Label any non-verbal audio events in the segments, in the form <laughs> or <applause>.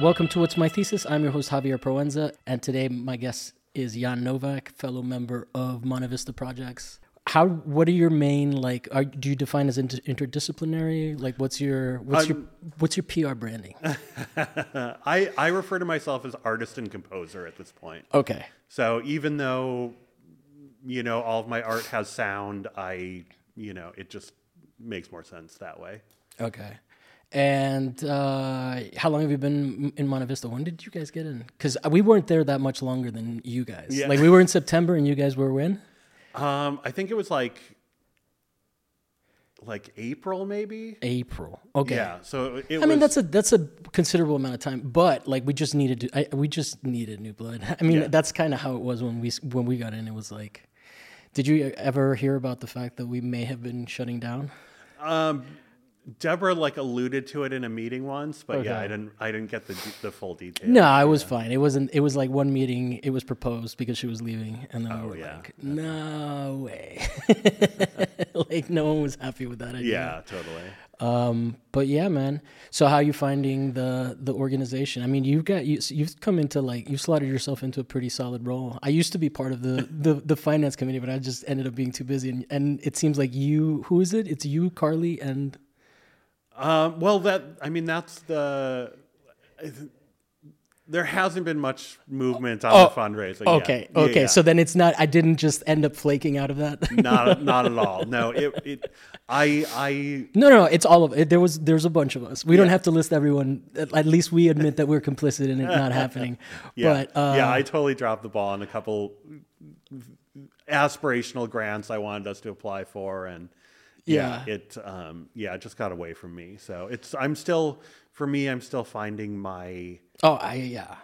Welcome to What's My Thesis. I'm your host, Javier Proenza, and today my guest is Yann Novak, fellow member of Monte Vista Projects. How? What are your main like? Are, do you define as inter- interdisciplinary? Like, what's your what's your um, what's your PR branding? <laughs> I, I refer to myself as artist and composer at this point. Okay, So even though, you know, all of my art has sound, I, you know, it just makes more sense that way. okay. And uh, how long have you been in Monte Vista? When did you guys get in? Because we weren't there that much longer than you guys. Yeah. Like we were in September, and you guys were when? Um, I think it was like, like April maybe. April. Okay. Yeah. So it I mean, that's a that's a considerable amount of time, but like we just needed to, I, we just needed new blood. <laughs> I mean, Yeah. that's kind of how it was when we when we got in. It was like, did you ever hear about the fact that we may have been shutting down? Um, Deborah like alluded to it in a meeting once, but yeah, I didn't. I didn't get the the full details. No, I was fine. It wasn't. It was like one meeting. It was proposed because she was leaving, and then we Oh, were yeah. like, no way. <laughs> like no one was happy with that idea. Yeah, totally. Um, but yeah, man. So how are you finding the the organization? I mean, you've got you you've come into like you've slotted yourself into a pretty solid role. I used to be part of the <laughs> the, the finance committee, but I just ended up being too busy. And, and it seems like you, who is it? It's you, Carly, and Um, well, that I mean, that's the. There hasn't been much movement on Oh, the fundraiser. yet. okay, Yeah, okay. yeah. So then it's not. I didn't just end up flaking out of that. not <laughs> not at all. No, it, it I I No, no, it's all of it. There was there's a bunch of us. We don't have to list everyone. At, at least we admit that we're complicit in it not happening. <laughs> yeah But uh, yeah I totally dropped the ball on a couple aspirational grants I wanted us to apply for, and yeah, Yeah. it um yeah it just got away from me. So it's I'm still for me I'm still finding my oh, I yeah.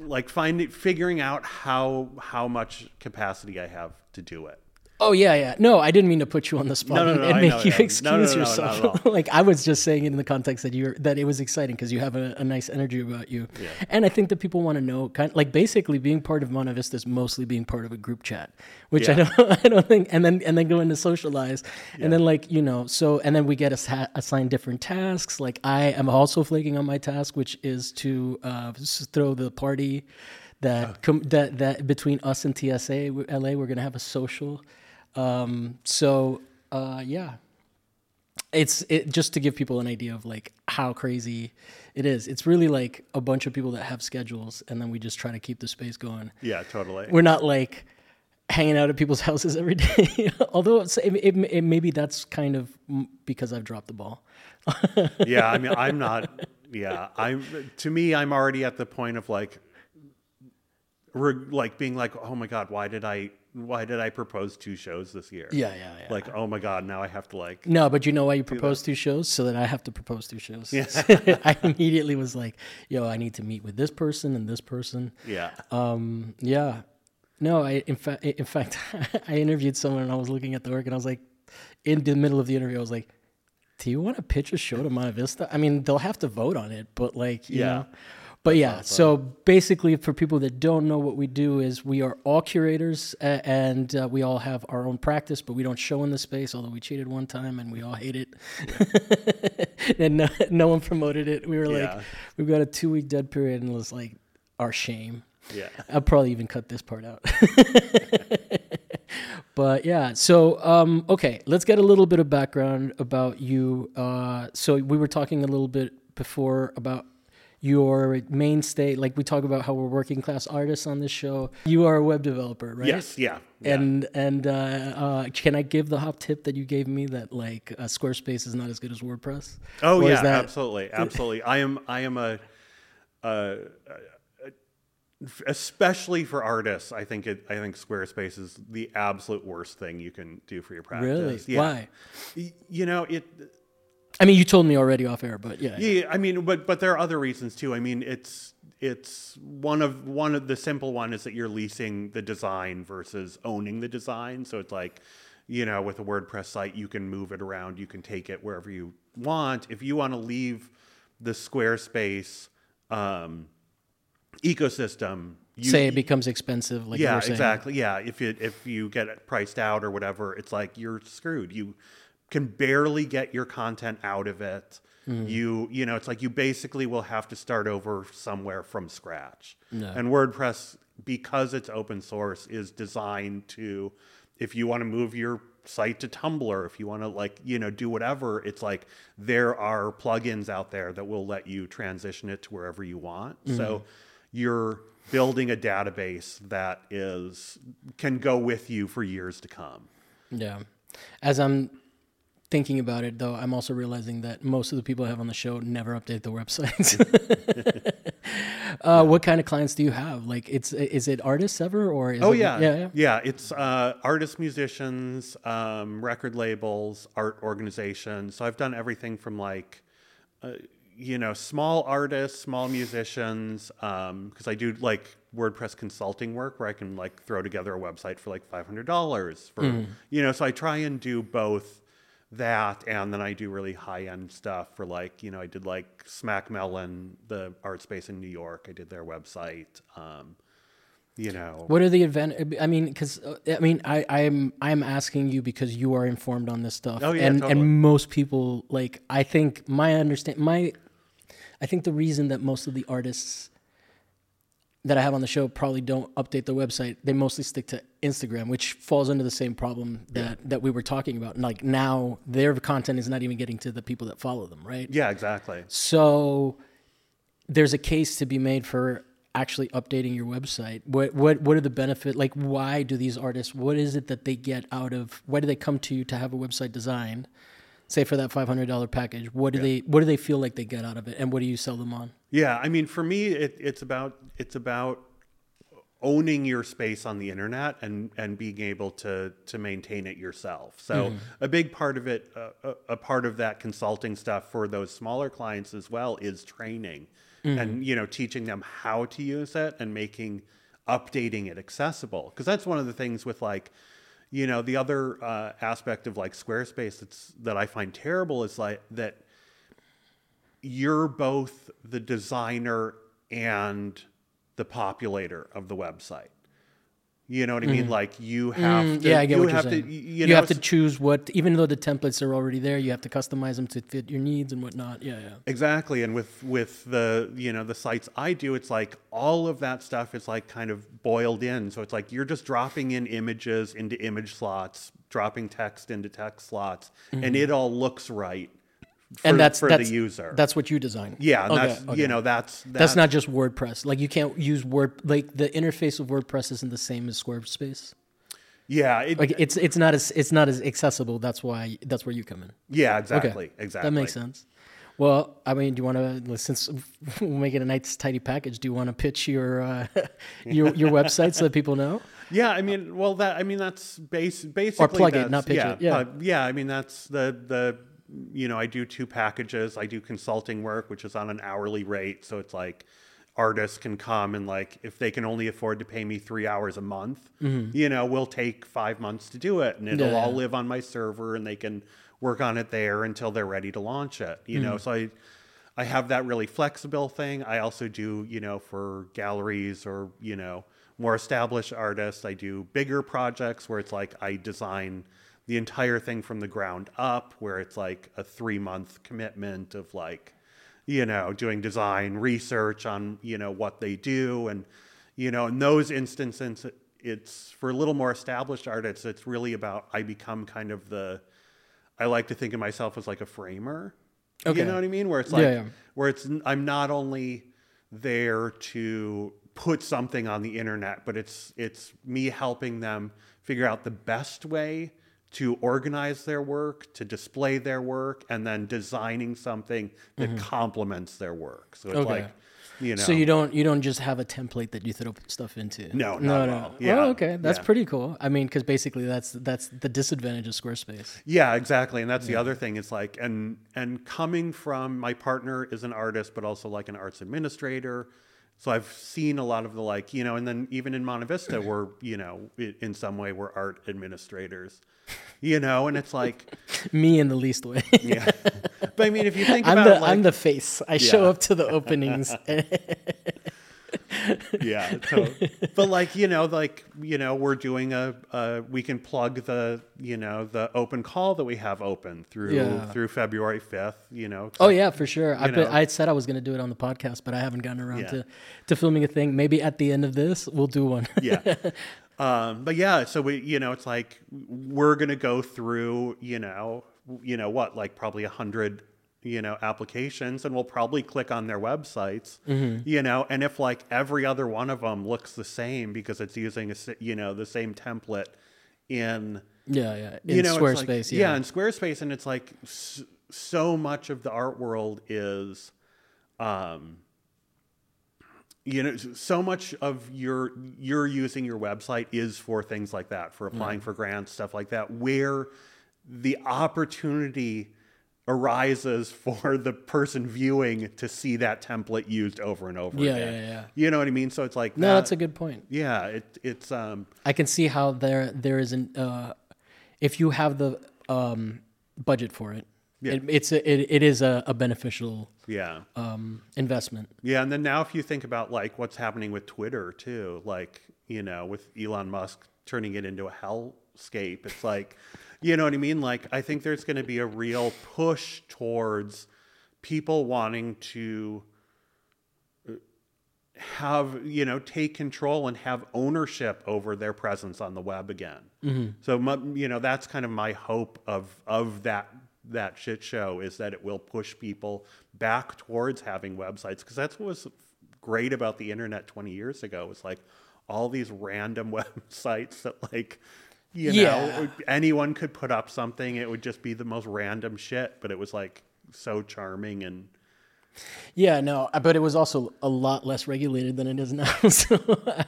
like finding figuring out how how much capacity I have to do it. Oh yeah, yeah. No, I didn't mean to put you on the spot No, no, and, no, and make know, you yeah. Excuse yourself. <laughs> like I was just saying it in the context that you're that it was exciting because you have a, a nice energy about you. Yeah. And I think that people want to know kind like basically being part of Monte Vista is mostly being part of a group chat, which I don't <laughs> I don't think and then and then going to socialize and then like you know so and then we get ass- assigned different tasks. Like I am also flaking on my task, which is to uh, throw the party. That com- that that between us and TSA LA, we're gonna have a social. Um, so uh, yeah, it's it just to give people an idea of like how crazy it is. It's really like a bunch of people that have schedules, and then we just try to keep the space going. Yeah, totally. We're not like hanging out at people's <laughs> houses every day. <laughs> Although it's, it, it, it, maybe that's kind of because I've dropped the ball. <laughs> yeah, I mean, I'm not. Yeah, I'm. To me, I'm already at the point of like, re, like being like, oh my god, why did I, why did I propose two shows this year? Yeah, yeah, yeah. Like, oh my god, now I have to like. No, but you know why you proposed two shows? So that I have to propose two shows. <laughs> I immediately was like, yo, I need to meet with this person and this person. Yeah. Um, yeah. No, I in fact in fact <laughs> I interviewed someone and I was looking at the work and I was like in the middle of the interview I was like, Do you want to pitch a show to Monte Vista? I mean, they'll have to vote on it, but like, you Yeah. know. But yeah, so basically, for people that don't know what we do, is we are all curators and uh, we all have our own practice, but we don't show in the space. Although we cheated one time and we all hate it, <laughs> and no, no one promoted it. We were Yeah. like, we've got a two week dead period, and it was like our shame. Yeah. I'll probably even cut this part out. <laughs> but yeah, so um, okay, let's get a little bit of background about you. Uh, so we were talking a little bit before about your mainstay. Like we talk about how we're working class artists on this show. You are a web developer, right? Yes. Yeah. yeah. And and uh, uh, can I give the hop tip that you gave me that like uh, Squarespace is not as good as WordPress? Oh Or yeah, that- absolutely, absolutely. I am I am a, uh, especially for artists. I think it. I think Squarespace is the absolute worst thing you can do for your practice. Really? Yeah. Why? You know it. I mean, you told me already off air, but yeah. Yeah, I mean, but but there are other reasons too. I mean, it's it's one of one of the simple one is that you're leasing the design versus owning the design. So it's like, you know, with a WordPress site, you can move it around, you can take it wherever you want. If you want to leave the Squarespace um, ecosystem, you, Say it becomes expensive, like yeah, exactly. Yeah, if it if you get it priced out or whatever, it's like you're screwed. You can barely get your content out of it. Mm. You you know, it's like you basically will have to start over somewhere from scratch. Yeah. And WordPress, because it's open source, is designed to, if you want to move your site to Tumblr, if you want to like, you know, do whatever, it's like there are plugins out there that will let you transition it to wherever you want. Mm. So you're building a database that is can go with you for years to come. Yeah. As I'm thinking about it, though, I'm also realizing that most of the people I have on the show never update their websites. <laughs> uh, What kind of clients do you have? Like, it's is it artists ever or? Is Oh it, yeah, yeah, yeah. It's uh, artists, musicians, um, record labels, art organizations. So I've done everything from like, uh, you know, small artists, small musicians. Because I do like WordPress consulting work where I can like throw together a website for like five hundred dollars for Mm. you know. So I try and do both that and then I do really high end stuff for like you know I did like Smack Mellon, the art space in New York. I did their website. Um, you know, What are the advantage? I mean, because uh, I mean, I, I'm I'm asking you because you are informed on this stuff. Oh, yeah, and totally. and most people like I think my understand my, I think the reason that most of the artists that I have on the show probably don't update their website. They mostly stick to Instagram, which falls under the same problem that that we were talking about. Like now, their content is not even getting to the people that follow them, right? yeah, exactly. So there's a case to be made for actually updating your website. What what what are the benefit? Like, why do these artists? What is it that they get out of? Why do they come to you to have a website designed? Say for that five hundred dollar package, what do they what do they feel like they get out of it, and what do you sell them on? Yeah, I mean, for me, it, it's about it's about owning your space on the internet and and being able to to maintain it yourself. So mm-hmm. a big part of it, uh, a, a part of that consulting stuff for those smaller clients as well is training, mm-hmm. and you know, teaching them how to use it and making updating it accessible. Because that's one of the things with like you know the other uh, aspect of like Squarespace that's that I find terrible is like that you're both the designer and the populator of the website. You know what I mean? Like you have to. Mm, yeah, I get you what you're have saying. To, You, you, know, have to choose what, even though the templates are already there, you have to customize them to fit your needs and whatnot. Yeah, yeah. exactly. And with with the you know the sites I do, it's like all of that stuff is like kind of boiled in. So it's like you're just dropping in images into image slots, dropping text into text slots, and it all looks right. For, and that's for that's, the user. That's what you design. yeah, Okay, that's okay. you know that's That's not just WordPress. Like you can't use Word. Like the interface of WordPress isn't the same as Squarespace. yeah it, Like it's it's not as it's not as accessible. That's why that's where you come in. yeah Okay, exactly exactly That makes sense. Well, I mean, do you want to since <laughs> we'll make it a nice tidy package? Do you want to pitch your uh, <laughs> your your website so that people know? Yeah, I mean, well, that I mean that's base basically or plug it, not pitch yeah, it, yeah. but- yeah. I mean that's the the you know I do two packages. I do consulting work, which is on an hourly rate, so it's like artists can come and like if they can only afford to pay me three hours a month, you know, we'll take five months to do it, and it'll Mm-hmm. Yeah, all live on my server, and they can work on it there until they're ready to launch it. You Mm-hmm. know, so I. I have that really flexible thing. I also do, you know, for galleries or, you know, more established artists, I do bigger projects where it's like I design the entire thing from the ground up, where it's like a three month commitment of like, you know, doing design research on, you know, what they do. And, you know, in those instances, it's for a little more established artists, it's really about I become kind of the, I like to think of myself as like a framer. Okay. You know what I mean? Where it's like, Yeah, yeah. where it's I'm not only there to put something on the internet, but it's it's me helping them figure out the best way to organize their work, to display their work, and then designing something that complements their work. So it's Mm-hmm. Okay. like, you know, So you don't you don't just have a template that you throw stuff into. No, no, no. all. Yeah, Oh, okay, that's yeah. pretty cool. I mean, because basically that's that's the disadvantage of Squarespace. Yeah, exactly. And that's the other thing. It's like and and coming from my partner is an artist, but also like an arts administrator. So I've seen a lot of the like, you know, and then even in Monte Vista, we're, you know, in some way we're art administrators, you know, and it's like, <laughs> Me in the least way. yeah. But I mean, if you think I'm about the like, I'm the face. I show up to the openings. <laughs> <laughs> yeah. So, but like you know, like you know, we're doing a, a we can plug the you know the open call that we have open through Yeah. through February fifth. You know. Oh yeah, for sure. I put. I said I was going to do it on the podcast, but I haven't gotten around Yeah. to to filming a thing. Maybe at the end of this, we'll do one. yeah. <laughs> Um, but yeah, so we, you know, it's like we're gonna go through, you know, you know what, like probably a hundred, you know, applications, and we'll probably click on their websites, you know, and if like every other one of them looks the same because it's using a, you know, the same template in, yeah, yeah. In you know, it's like- Squarespace, yeah, yeah. in Squarespace, and it's like so much of the art world is, um, you know, so much of your you're using your website is for things like that, for applying for grants, stuff like that, where the opportunity arises for the person viewing to see that template used over and over Yeah, again. yeah, yeah. You know what I mean? So it's like No, that- that's a good point. yeah. It, it's um I can see how there there is an uh, if you have the um, budget for it, Yeah. it it's a, it, it is a, a beneficial yeah. um, investment. Yeah, and then now if you think about like what's happening with Twitter too, like, you know, with Elon Musk turning it into a hellscape, it's like, you know what I mean? Like I think there's going to be a real push towards people wanting to uh, have, you know, take control and have ownership over their presence on the web again. So mu- you know, that's kind of my hope of of that that shit show is that it will push people back towards having websites because that's what was great about the internet 20 years ago was like all these random <laughs> websites that like you know Yeah. anyone could put up something it would just be the most random shit but it was like so charming and Yeah, no, uh, but it was also a lot less regulated than it is <laughs> now. <laughs> So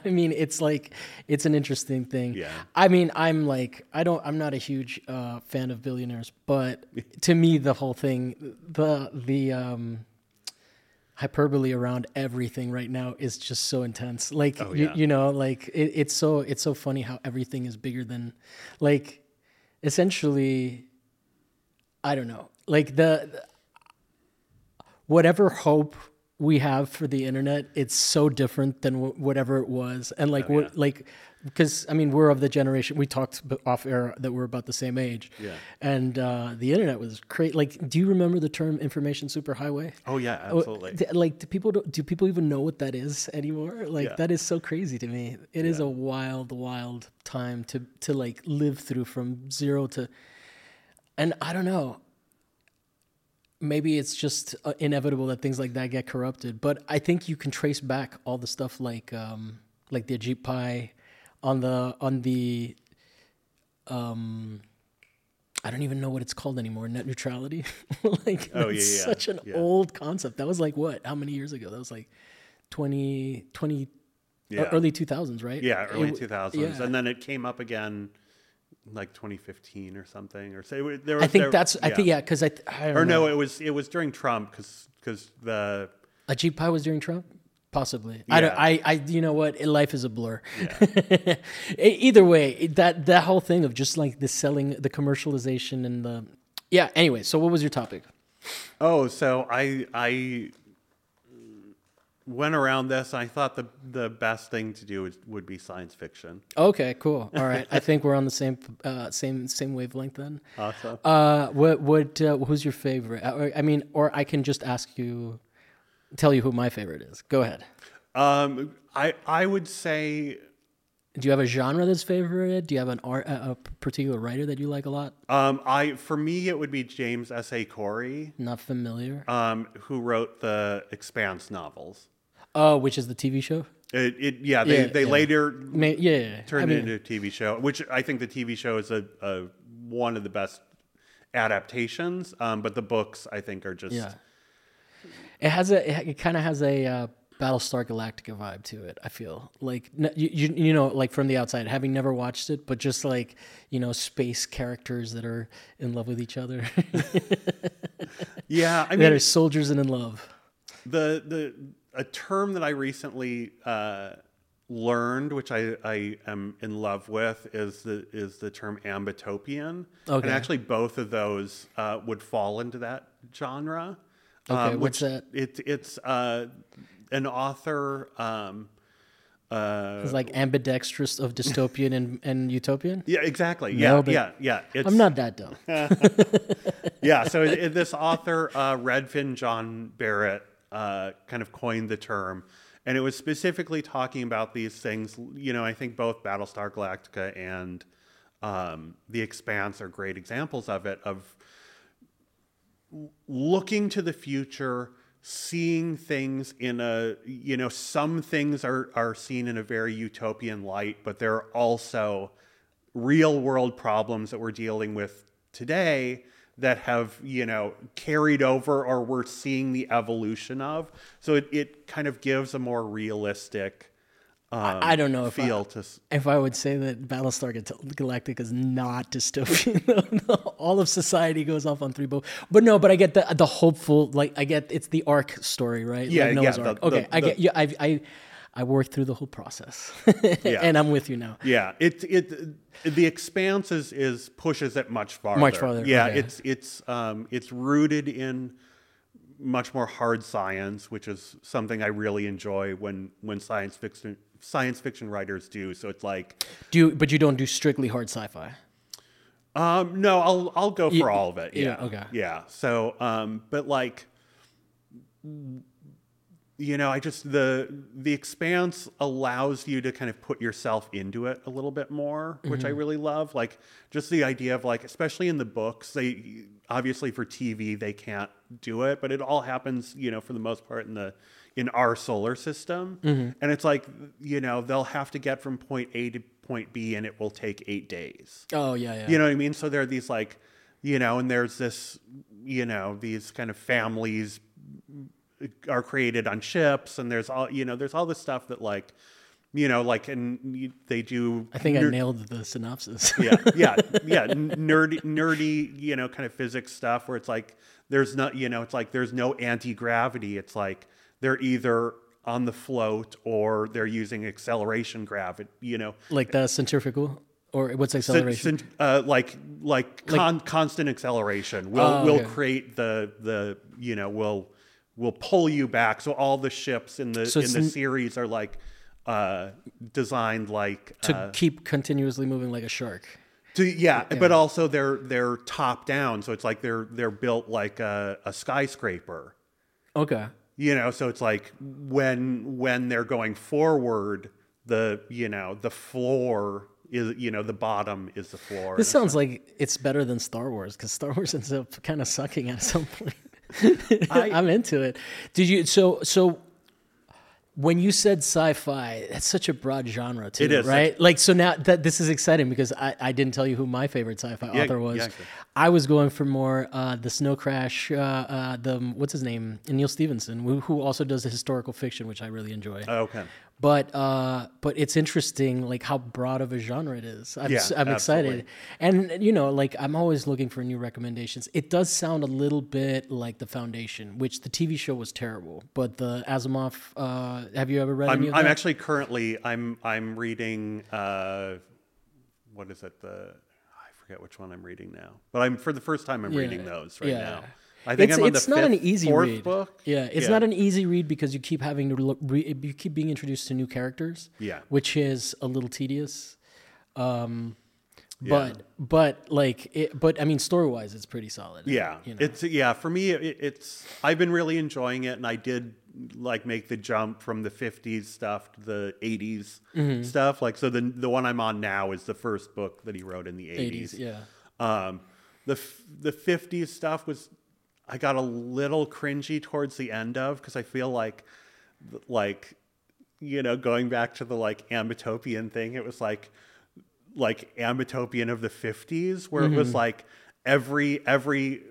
I mean, it's like it's an interesting thing. Yeah. I mean, I'm like I don't I'm not a huge uh, fan of billionaires, but <laughs> to me the whole thing the the um hyperbole around everything right now is just so intense. Like Oh, you, yeah. you know, like it, it's so it's so funny how everything is bigger than like essentially I don't know. Like the whatever hope we have for the internet, it's so different than wh- whatever it was. And like, Oh, what, yeah. like, because I mean, we're of the generation. We talked off air that we're about the same age. Yeah. And uh, the internet was great. Like, do you remember the term information superhighway? oh yeah Oh, absolutely d- Like, do people do people even know what that is anymore? Like, Yeah. that is so crazy to me. It is Yeah. a wild, wild time to to like live through from zero to, and I don't know. Maybe it's just uh, inevitable that things like that get corrupted, but I think you can trace back all the stuff like um, like the Ajit Pai on the on the um, I don't even know what it's called anymore. Net neutrality, <laughs> like Oh, yeah, yeah, such an yeah. old concept. That was like what? How many years ago? That was like 20, 20 Yeah. early two thousands, right? Yeah, early 2000s. yeah. And then it came up again like 2015 or something or say there was I think there- that's. I think yeah, because I, th- I don't Or know. no, it was it was during Trump cuz cuz the Ajit Pai was during Trump? Possibly. I don't. I. I. You know what? Life is a blur. <laughs> E- Either way, that that whole thing of just like the selling, the commercialization, and the yeah. Anyway, so what was your topic? Oh, so I I went around this. I thought the the best thing to do would, would be science fiction. Okay, cool. <laughs> All right. I think we're on the same uh, same same wavelength then. Awesome. Uh, what what uh, who's your favorite? Uh, I mean, or I can just ask you, tell you who my favorite is. Go ahead. Um, I I would say Do you have a genre that's favorite? Do you have an art, a, a particular writer that you like a lot? um I for me it would be James S. A. Corey, Not familiar. um, who wrote the Expanse novels. Oh, which is the TV show? It, it yeah they Yeah, they yeah. later May, yeah, yeah. turned I mean, it into a TV show, which I think the TV show is a, a one of the best adaptations. Um, but the books I think are just yeah. It has a. It kind of has a uh, Battlestar Galactica vibe to it. I feel like n- you, you you know like from the outside, having never watched it, but just like you know space characters that are in love with each other, <laughs> yeah. I <laughs> that mean, are soldiers and in love. the the a term that I recently uh, learned, which I, I am in love with, is the is the term ambitopian. Okay. And actually, both of those uh, would fall into that genre. Okay, um, what's that? It, it's uh, an author um, Uh, It's like ambidextrous of dystopian and, <laughs> and utopian. yeah, exactly. Yeah, yeah, yeah. It's, I'm not that dumb. <laughs> yeah. So <laughs> it- it- this author, uh, Redfern Jon Barrett, uh, kind of coined the term, and it was specifically talking about these things. You know, I think both Battlestar Galactica and um, The Expanse are great examples of it. Of looking to the future, seeing things in a you know some things are are seen in a very utopian light, but there are also real world problems that we're dealing with today that have you know carried over or we're seeing the evolution of so it, it kind of gives a more realistic um, I don't know if I- to s- If I would say that Battlestar Gal- Galactica is not dystopian, <laughs> all of society goes off on three boats. But no, but I get the the hopeful. Like I get it's the arc story, right? Yeah, like Noah's yeah, the- okay, the- I the- get. Yeah, I I I worked through the whole process, Yeah. <laughs> and I'm with you now. Yeah, it it the expanse is, is pushes it much farther. Much farther, Yeah, it's it's um it's rooted in much more hard science, which is something I really enjoy when when science fiction science fiction writers do. So it's like, Do you, but you don't do strictly hard sci-fi. um, no, I'll I'll go for Yeah, all of it. yeah, Yeah, okay. yeah. So, um, but like, you know, I just the the expanse allows you to kind of put yourself into it a little bit more, which Mm-hmm. I really love. Like just the idea of like, especially in the books, they obviously for TV they can't do it, but it all happens, you know, for the most part in the in our solar system, Mm-hmm. and it's like, you know, they'll have to get from point A to point B, and it will take eight days. Oh yeah, yeah. You know what I mean? So there are these like, you know, and there's this, you know, these kind of families are created on ships, and there's all, you know, there's all this stuff that like, you know, like, and they do. I think I ner- nailed the synopsis. <laughs> yeah, yeah, <laughs> yeah, nerdy, nerdy, you know, kind of physics stuff where it's like there's not, you know, it's like there's no anti gravity. It's like they're either on the float or they're using acceleration gravity. You know, like the centrifugal, or what's acceleration? cent- uh, like like con- constant acceleration will Oh, will okay. create the the you know will will pull you back. So all the ships in the So in the series are like uh, designed like to uh, keep continuously moving like a shark. to, yeah, but also they're they're top down. So it's like they're they're built like a, a skyscraper. Okay. You know, so it's like when when they're going forward, the you know the floor is you know the bottom is the floor. This sounds like it's better than Star Wars because Star Wars ends up kind of sucking at some point. I- <laughs> I'm into it. Did you? So so. When you said sci-fi, that's such a broad genre too, It is. right? Like so now that this is exciting because I, I didn't tell you who my favorite sci-fi Yeah, author was. yeah, okay. I was going for more uh, the Snow Crash, uh, uh, the what's his name, Neal Stephenson, who, who also does the historical fiction, which I really enjoy okay. But uh but it's interesting like how broad of a genre it is. I'm, Yeah, s- I'm excited. And you know like i'm always looking for new recommendations. It does sound a little bit like the foundation which the tv show was terrible but the asimov uh have you ever read I'm, of I'm actually currently I'm I'm reading uh, what is it the I forget which one I'm reading now, but I'm for the first time I'm reading those right yeah. now. I think it's, I'm on it's not an easy fourth read. book. Yeah, it's not an easy read because you keep having to look, re, you keep being introduced to new characters. Yeah. which is a little tedious. Um, Yeah. but but like it, but I mean story wise, it's pretty solid. Yeah, you know. it's yeah. For me, it, it's I've been really enjoying it, and I did like make the jump from the '50s stuff to the '80s Mm-hmm. stuff. Like, so the the one I'm on now is the first book that he wrote in the '80s. 80s, yeah. Um, the f- the '50s stuff was I got a little cringy towards the end of because I feel like like you know going back to the like Ambitopian thing, it was like like Ambitopian of the 50s where it was mm-hmm. like every every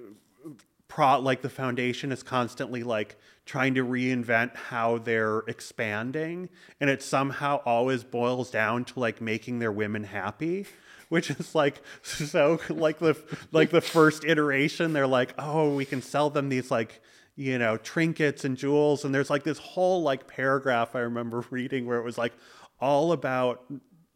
pro like the foundation is constantly like trying to reinvent how they're expanding and it somehow always boils down to like making their women happy which is like so like the like the first iteration they're like oh we can sell them these like you know trinkets and jewels and there's like this whole like paragraph i remember <laughs> reading where it was like all about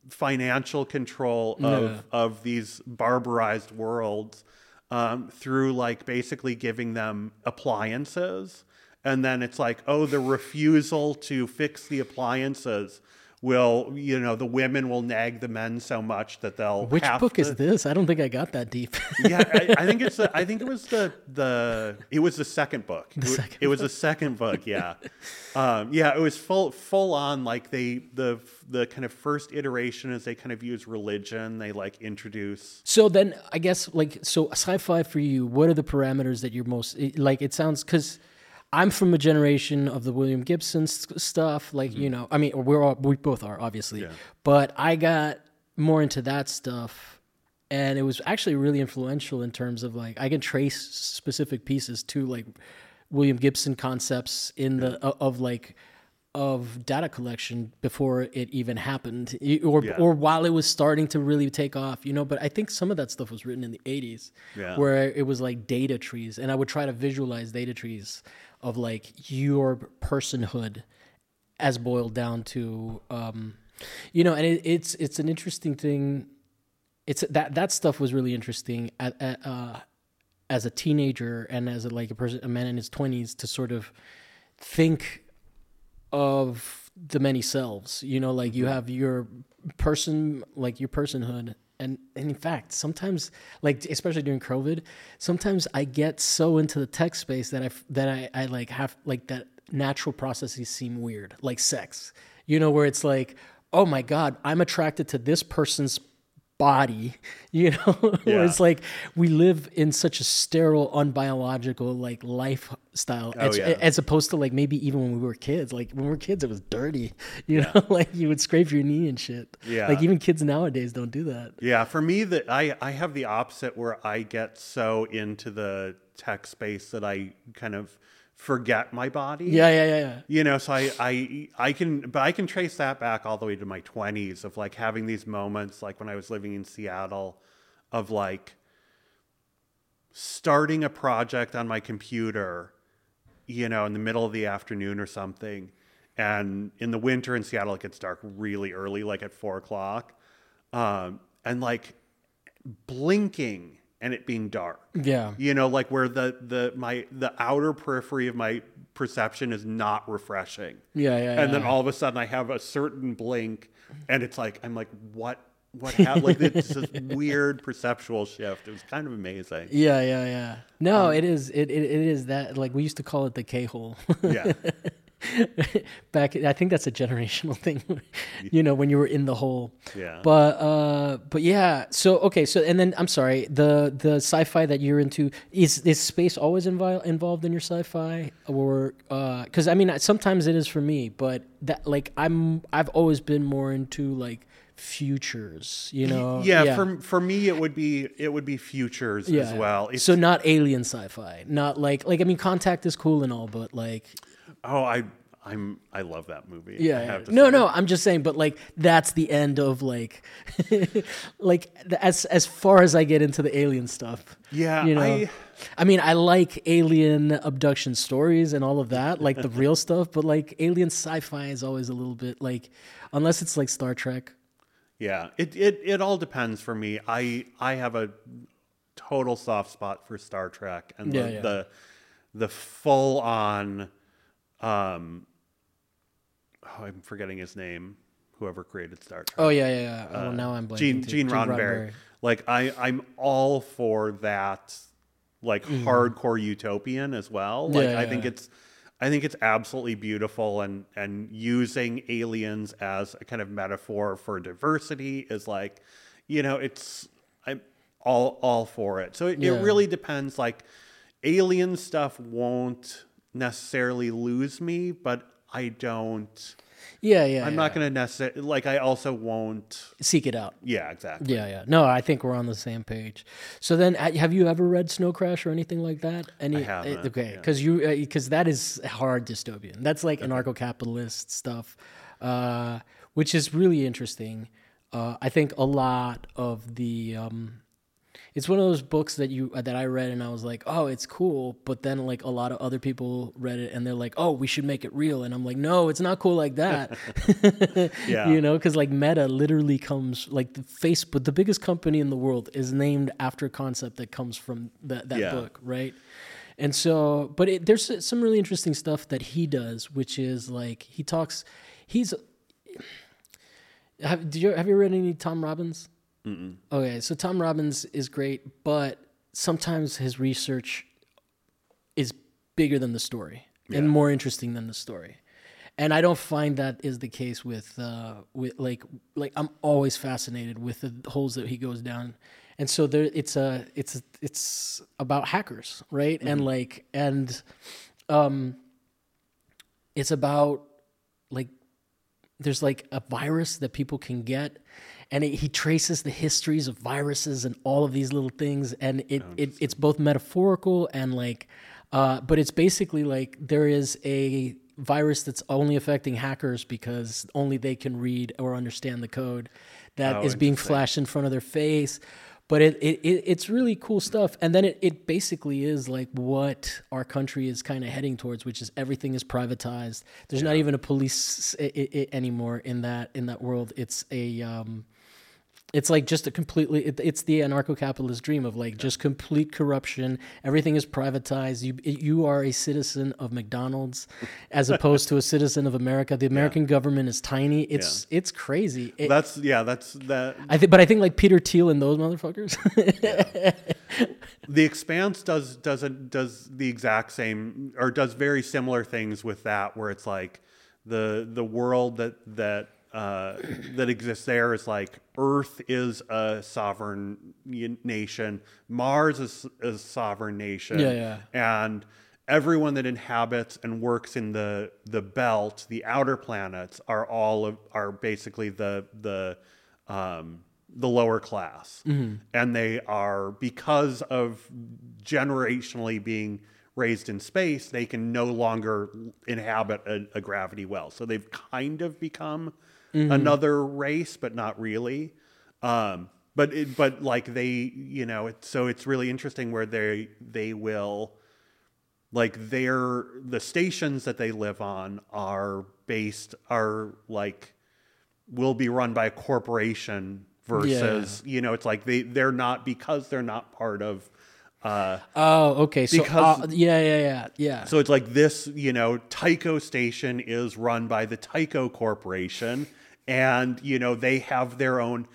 financial control of Yeah. of these barbarized worlds um, through like basically giving them appliances and then it's like oh the refusal to fix the appliances will you know the women will nag the men so much that they'll Which book to, is this? I don't think I got that deep. <laughs> yeah, I, I think it's. The, I think it was the the. It was the second book. it, second it was the second book. <laughs> Yeah, um, yeah. It was full full on. Like they the the kind of first iteration is they kind of use religion. They like introduce. So then, I guess like so, sci-fi for you. What are the parameters that you're most like? It sounds because I'm from a generation of the William Gibson s- stuff. Like you mm-hmm. know, I mean, we're all we both are obviously, Yeah. but I got more into that stuff, and it was actually really influential in terms of like I can trace specific pieces to like William Gibson concepts in the of, of like of data collection before it even happened or Yeah. or while it was starting to really take off you know but i think some of that stuff was written in the 80s Yeah. where it was like data trees and i would try to visualize data trees of like your personhood as boiled down to um you know and it, it's it's an interesting thing it's that that stuff was really interesting at, at, uh as a teenager and as a like a person a man in his 20s to sort of think of the many selves you know like you have your person like your personhood and, and in fact sometimes like especially during covid sometimes i get so into the tech space that I that i, I like have like that natural processes seem weird like sex you know where it's like oh my god i'm attracted to this person's body you know? <laughs> Yeah. it's like we live in such a sterile unbiological like lifestyle. Oh, as, yeah. as opposed to like maybe even when we were kids. Like when we were kids it was dirty <laughs> you know? <laughs> Like you would scrape your knee and shit. Yeah. like even kids nowadays don't do that. Yeah, for me, that I I have the opposite where I get so into the tech space that I kind of forget my body. yeah yeah yeah yeah. You know so I, I i can but i can trace that back all the way to my 20s of like having these moments like when i was living in seattle of like starting a project on my computer you know in the middle of the afternoon or something. And in the winter in seattle it gets dark really early like at four o'clock. Um, and like blinking and it being dark. Yeah. You know like where the the my the outer periphery of my perception is not refreshing. Yeah yeah and then all of a sudden i have a certain blink and it's like i'm like what what happened like it's this <laughs> weird perceptual shift. It was kind of amazing. Yeah yeah yeah. No Um, it is it, it, it is that like we used to call it the k-hole. Yeah <laughs> <laughs> back i think that's a generational <laughs> thing you know when you were in the hole. Yeah. but uh but yeah so okay so and then i'm sorry the the sci-fi that you're into is is space always invi- involved in your sci-fi? Or uh because i mean sometimes it is for me but that like i'm i've always been more into like futures you know? yeah, for for me it would be it would be futures yeah. as well it's, so not alien sci-fi not like like i mean contact is cool and all but like oh i i'm i love that movie I Yeah. have to No, say. no, I'm just saying, but like that's the end of like, <laughs> like the, as as far as I get into the alien stuff. Yeah, You know, I- I, mean, I like alien abduction stories and all of that, like the real <laughs> stuff. But like alien sci-fi is always a little bit like, unless it's like Star Trek. Yeah, it, it it all depends for me. I I have a total soft spot for Star Trek and Yeah, the, yeah. the the full on um oh, I'm forgetting his name. Whoever created Star Trek. Oh yeah, yeah. yeah. oh, now I'm blanking. Gene too. Gene Roddenberry. Like I I'm all for that like hardcore utopian as well. Like. Yeah, I think yeah. it's I think it's absolutely beautiful and and using aliens as a kind of metaphor for diversity is like you know it's I'm all all for it. So it, it really depends like alien stuff won't necessarily lose me, but I don't Yeah, yeah. I'm yeah. not going to necessarily like I also won't seek it out. yeah, exactly. Yeah, yeah. No, I think we're on the same page. So then, have you ever read Snow Crash or anything like that? Any? I haven't, uh, Okay, yeah. because you because that is hard dystopian. That's like anarcho-capitalist stuff, uh, which is really interesting. Uh, I think a lot of the um, it's one of those books that you that I read and I was like, oh, it's cool. But then like a lot of other people read it and they're like, oh, we should make it real. And I'm like, no, it's not cool like that. <laughs> Yeah. you know, because like Meta literally comes like the Facebook, the biggest company in the world is named after a concept that comes from that that Yeah. book, right? And so, but it, there's some really interesting stuff that he does, which is like he talks, he's Have did you have you read any Tom Robbins? Mm-mm. Okay, so Tom Robbins is great, but sometimes his research is bigger than the story and more interesting than the story. And I don't find that is the case with uh, with like like I'm always fascinated with the holes that he goes down, and so there it's a it's it's about hackers, right? And like and um, it's about like there's like a virus that people can get and it, he traces the histories of viruses and all of these little things and it, it it's both metaphorical and like uh, but it's basically like there is a virus that's only affecting hackers because only they can read or understand the code that Oh, is being flashed in front of their face. But it, it, it it's really cool stuff and then it, it basically is like what our country is kind of heading towards which is everything is privatized. There's not even a police anymore in that in that world. It's a um it's like just a completely it, it's the anarcho-capitalist dream of like just complete corruption. Everything is privatized. You you are a citizen of mcdonald's <laughs> as opposed to a citizen of america. The american government is tiny. It's it's crazy. It- That's yeah. That's that. I think, but I think like Peter Thiel and those motherfuckers. <laughs> The Expanse does doesn't does the exact same or does very similar things with that, where it's like the the world that that uh, that exists there is like Earth is a sovereign nation, Mars is a sovereign nation, Yeah, and everyone that inhabits and works in the the belt, the outer planets, are all of, are basically the the um, the lower class, and they are because of generationally being raised in space, they can no longer inhabit a, a gravity well. So they've kind of become another race, but not really. Um, but it, but like they, you know, it, so it's really interesting where they they will like their the stations that they live on are based are like will be run by a corporation versus you know it's like they they're not because they're not part of uh oh, okay. So Because- uh, yeah, yeah, yeah, yeah. so it's like this you know Tycho station is run by the Tycho corporation and you know they have their own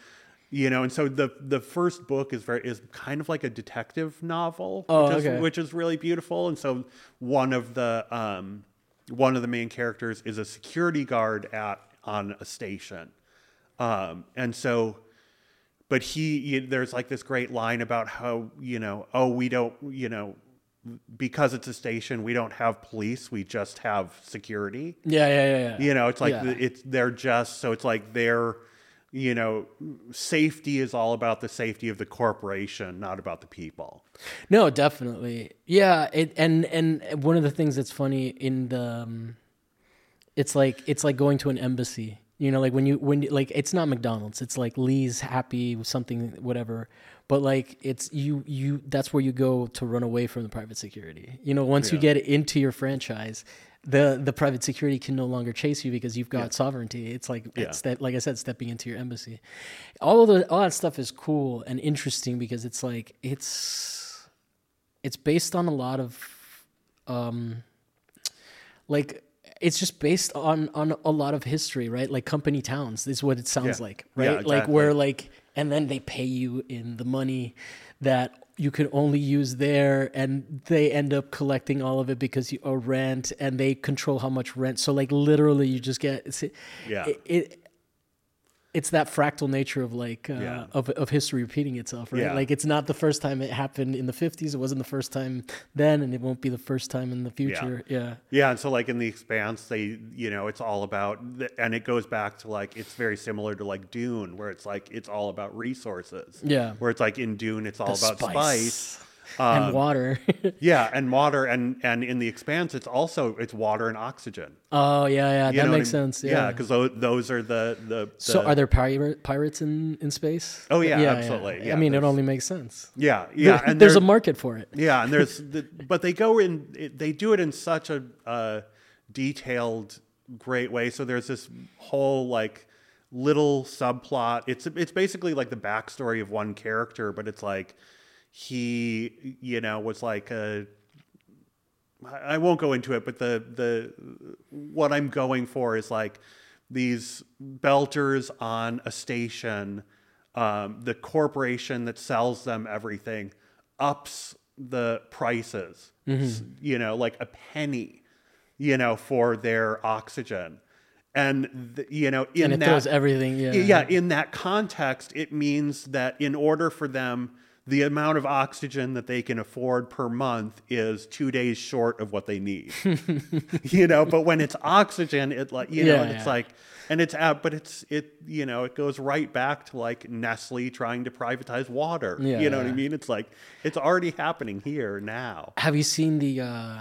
you know and so the the first book is very is kind of like a detective novel Oh, which, is, okay. which is really beautiful and so one of the um one of the main characters is a security guard at on a station um and so but he you, there's like this great line about how you know oh we don't you know because it's a station we don't have police we just have security yeah, yeah, yeah, yeah. you know it's like Yeah. it's they're just so it's like they're you know safety is all about the safety of the corporation not about the people No, definitely. Yeah, it, and and one of the things that's funny in the, um, it's like it's like going to an embassy. You know, like when you when you- like it's not McDonald's. It's like Lee's Happy something whatever. But like it's you you that's where you go to run away from the private security. You know, once you get into your franchise, the the private security can no longer chase you because you've got sovereignty. It's like it's that like I said, stepping into your embassy. All of the all that stuff is cool and interesting because it's like it's it's based on a lot of um like it's just based on on a lot of history right like company towns is what it sounds Yeah. like Yeah, right like where like and then they pay you in the money that you can only use there and they end up collecting all of it because you owe rent and they control how much rent so like literally you just get Yeah. it, it it's that fractal nature of like uh, Yeah. of of history repeating itself, right? Yeah. Like it's not the first time it happened in the '50s. It wasn't the first time then, and it won't be the first time in the future. Yeah, Yeah, and so like in the Expanse, they you know it's all about, the, and it goes back to like it's very similar to like Dune, where it's like it's all about resources. Yeah. where it's like in Dune, it's all The about spice. And water. <laughs> Yeah, and water, and and in the Expanse, it's also it's water and oxygen. oh yeah, yeah, You that makes I mean? sense. Yeah, because those, those are the the. So are there pirate, pirates in, in space? Oh, yeah, yeah absolutely. Yeah, I mean, it only makes sense. Yeah, yeah, and <laughs> there's a market for it. Yeah, and there's <laughs> the, but they go in they do it in such a uh, detailed great way. So there's this whole like little subplot. It's it's basically like the backstory of one character, but it's like he you know was like a I I won't go into it, but the the what I'm going for is like these belters on a station, um, the corporation that sells them everything ups the prices, s- you know, like a penny, you know, for their oxygen. And, th- you know, in and it that, throws everything. Yeah. yeah, in that context, it means that in order for them, the amount of oxygen that they can afford per month is two days short of what they need. <laughs> you know, but when it's oxygen, it like you know, Yeah, it's yeah. like, and it's out, but it's it you know, it goes right back to like Nestle trying to privatize water. Yeah, you know what I mean? It's like it's already happening here now. Have you seen the? Uh,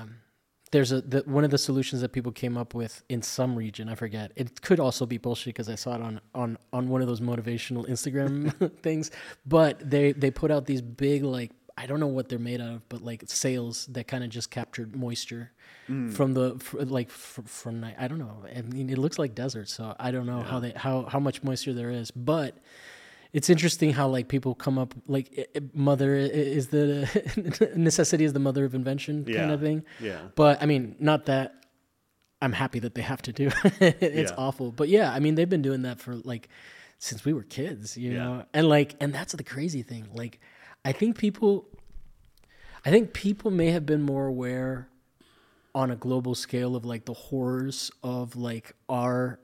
there's a the, one of the solutions that people came up with in some region. I forget. It could also be bullshit because I saw it on on on one of those motivational Instagram <laughs> things. But they they put out these big like I don't know what they're made out of, but like sails that kind of just captured moisture mm. from the fr- like fr- from night. I don't know. I mean, it looks like desert, so I don't know how they how how much moisture there is, but it's interesting how like people come up like mother is the <laughs> necessity is the mother of invention kind Yeah. of thing Yeah. but i mean not that i'm happy that they have to do it. <laughs> it's Yeah. awful but yeah i mean they've been doing that for like since we were kids you Yeah. know and like and that's the crazy thing like i think people i think people may have been more aware on a global scale of like the horrors of like our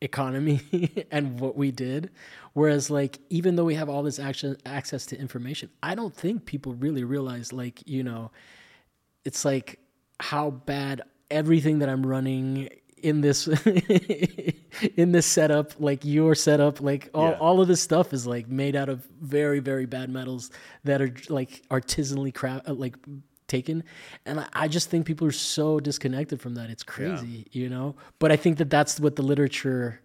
economy <laughs> and what we did whereas like even though we have all this action access to information i don't think people really realize like you know it's like how bad everything that i'm running in this <laughs> in this setup like your setup like all, Yeah. all of this stuff is like made out of very very bad metals that are like artisanally cra- uh, like taken and I, just think people are so disconnected from that it's crazy you know but i think that that's what the literature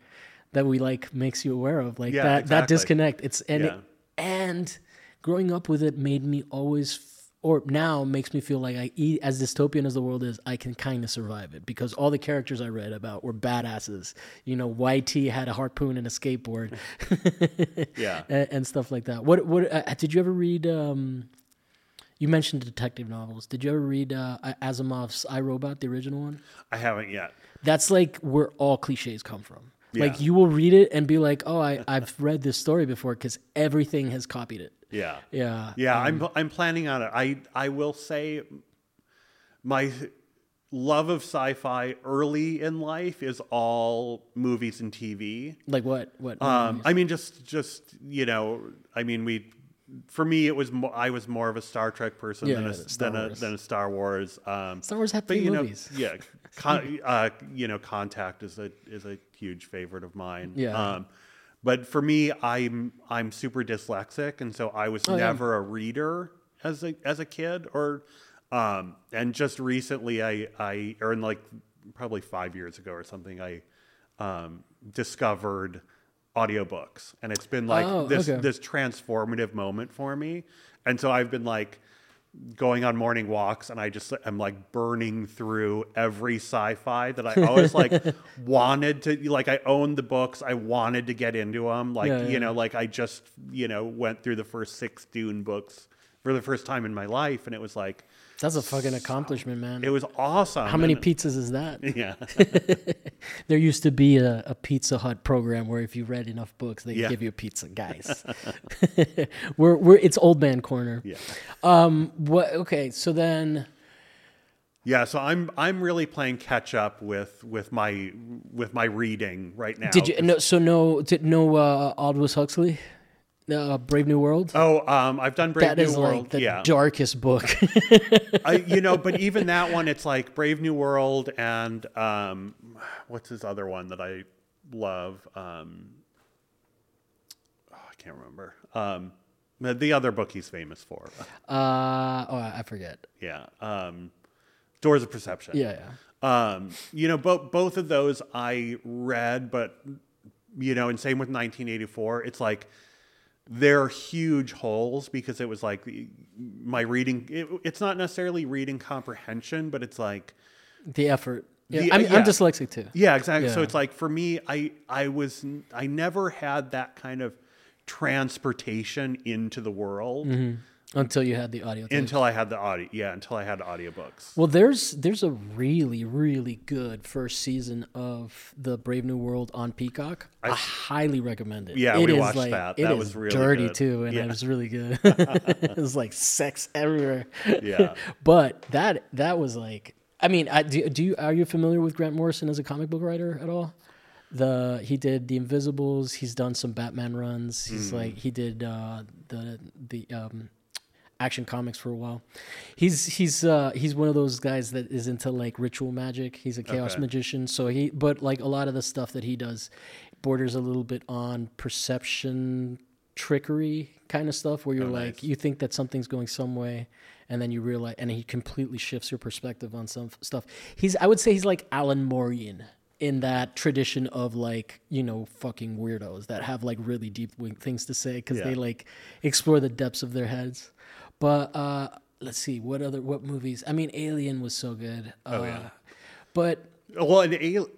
that we like makes you aware of like Yeah, that that disconnect it's and it, and growing up with it made me always f- or now makes me feel like I eat as dystopian as the world is, I can kind of survive it because all the characters I read about were badasses. You know, YT had a harpoon and a skateboard, <laughs> Yeah. <laughs> and, and stuff like that. What what uh, did you ever read? Um, you mentioned detective novels. Did you ever read uh, Asimov's I Robot, the original one? I haven't yet. That's like where all cliches come from. Yeah. Like you will read it and be like, "Oh, I, I've <laughs> read this story before," because everything has copied it. Yeah. Yeah, Yeah, I'm I'm planning on it. I I will say my love of sci-fi early in life is all movies and TV. Like what? What? Um, I mean, just just you know, I mean, we for me it was mo- I was more of a Star Trek person Yeah, than, yeah, a, Star than a Wars. than a Star Wars. Um, Star Wars had but three movies. know, <laughs> yeah, con, uh, you know, Contact is a is a huge favorite of mine. Yeah. Um, but for me, I'm I'm super dyslexic, and so I was Oh, yeah. never a reader as a as a kid, or um, and just recently, I I or in like probably five years ago or something, I um, discovered audiobooks, and it's been like Oh, this okay. this transformative moment for me, and so I've been like going on morning walks and I just am like burning through every sci-fi that I <laughs> always like wanted to like I owned the books I wanted to get into them like Yeah, yeah. you know like I just you know went through the first six Dune books for the first time in my life and it was like That's a fucking accomplishment, man. it was awesome How many pizzas is that? <laughs> yeah <laughs> There used to be a, a Pizza Hut program where if you read enough books, they Yeah. give you a pizza, <laughs> guys. we're we're it's old man corner. yeah Um. What? Okay. So then, yeah so I'm I'm really playing catch up with with my with my reading right now did you no? So no. No uh, Aldous Huxley, uh, Brave New World. oh um I've done Brave that New is World like the yeah darkest book. I, you know, but even that one, it's like Brave New World and um, what's his other one that I love? Um, oh, I can't remember. Um, the, the other book he's famous for. uh. Oh, I forget. Yeah. Um, Doors of Perception. Yeah. Yeah. Um, you know, both both of those I read, but you know, and same with 1984. It's like they're huge holes because it was like my reading. It, it's not necessarily reading comprehension, but it's like The effort. Yeah. The- I'm, yeah. I'm dyslexic too. yeah, exactly. So it's like for me, I I was I never had that kind of transportation into the world. Mm-hmm. Until you had the audio. tape. until I had the audio. Yeah, until I had audiobooks. Well, there's there's a really really good first season of the Brave New World on Peacock. I, highly recommend it. Yeah, It we is, watched like, that. it That was really dirty good. too, and Yeah. it was really good. <laughs> it was like sex everywhere. Yeah. <laughs> but that that was like, I mean, I, do, do you are you familiar with Grant Morrison as a comic book writer at all? The he did the Invisibles. He's done some Batman runs. He's Hmm. like he did uh, the the um, action comics for a while. He's he's uh, he's one of those guys that is into like ritual magic. He's a chaos Okay. magician. So he but like a lot of the stuff that he does borders a little bit on perception trickery kind of stuff where you're Oh, like nice. you think that something's going some way and then you realize and he completely shifts your perspective on some f- stuff. He's I would say he's like Alan Moore in that tradition of like you know fucking weirdos that have like really deep things to say because they like explore the depths of their heads. But uh let's see what other what movies. I mean, Alien was so good. Uh, Oh, yeah. But Well, an al-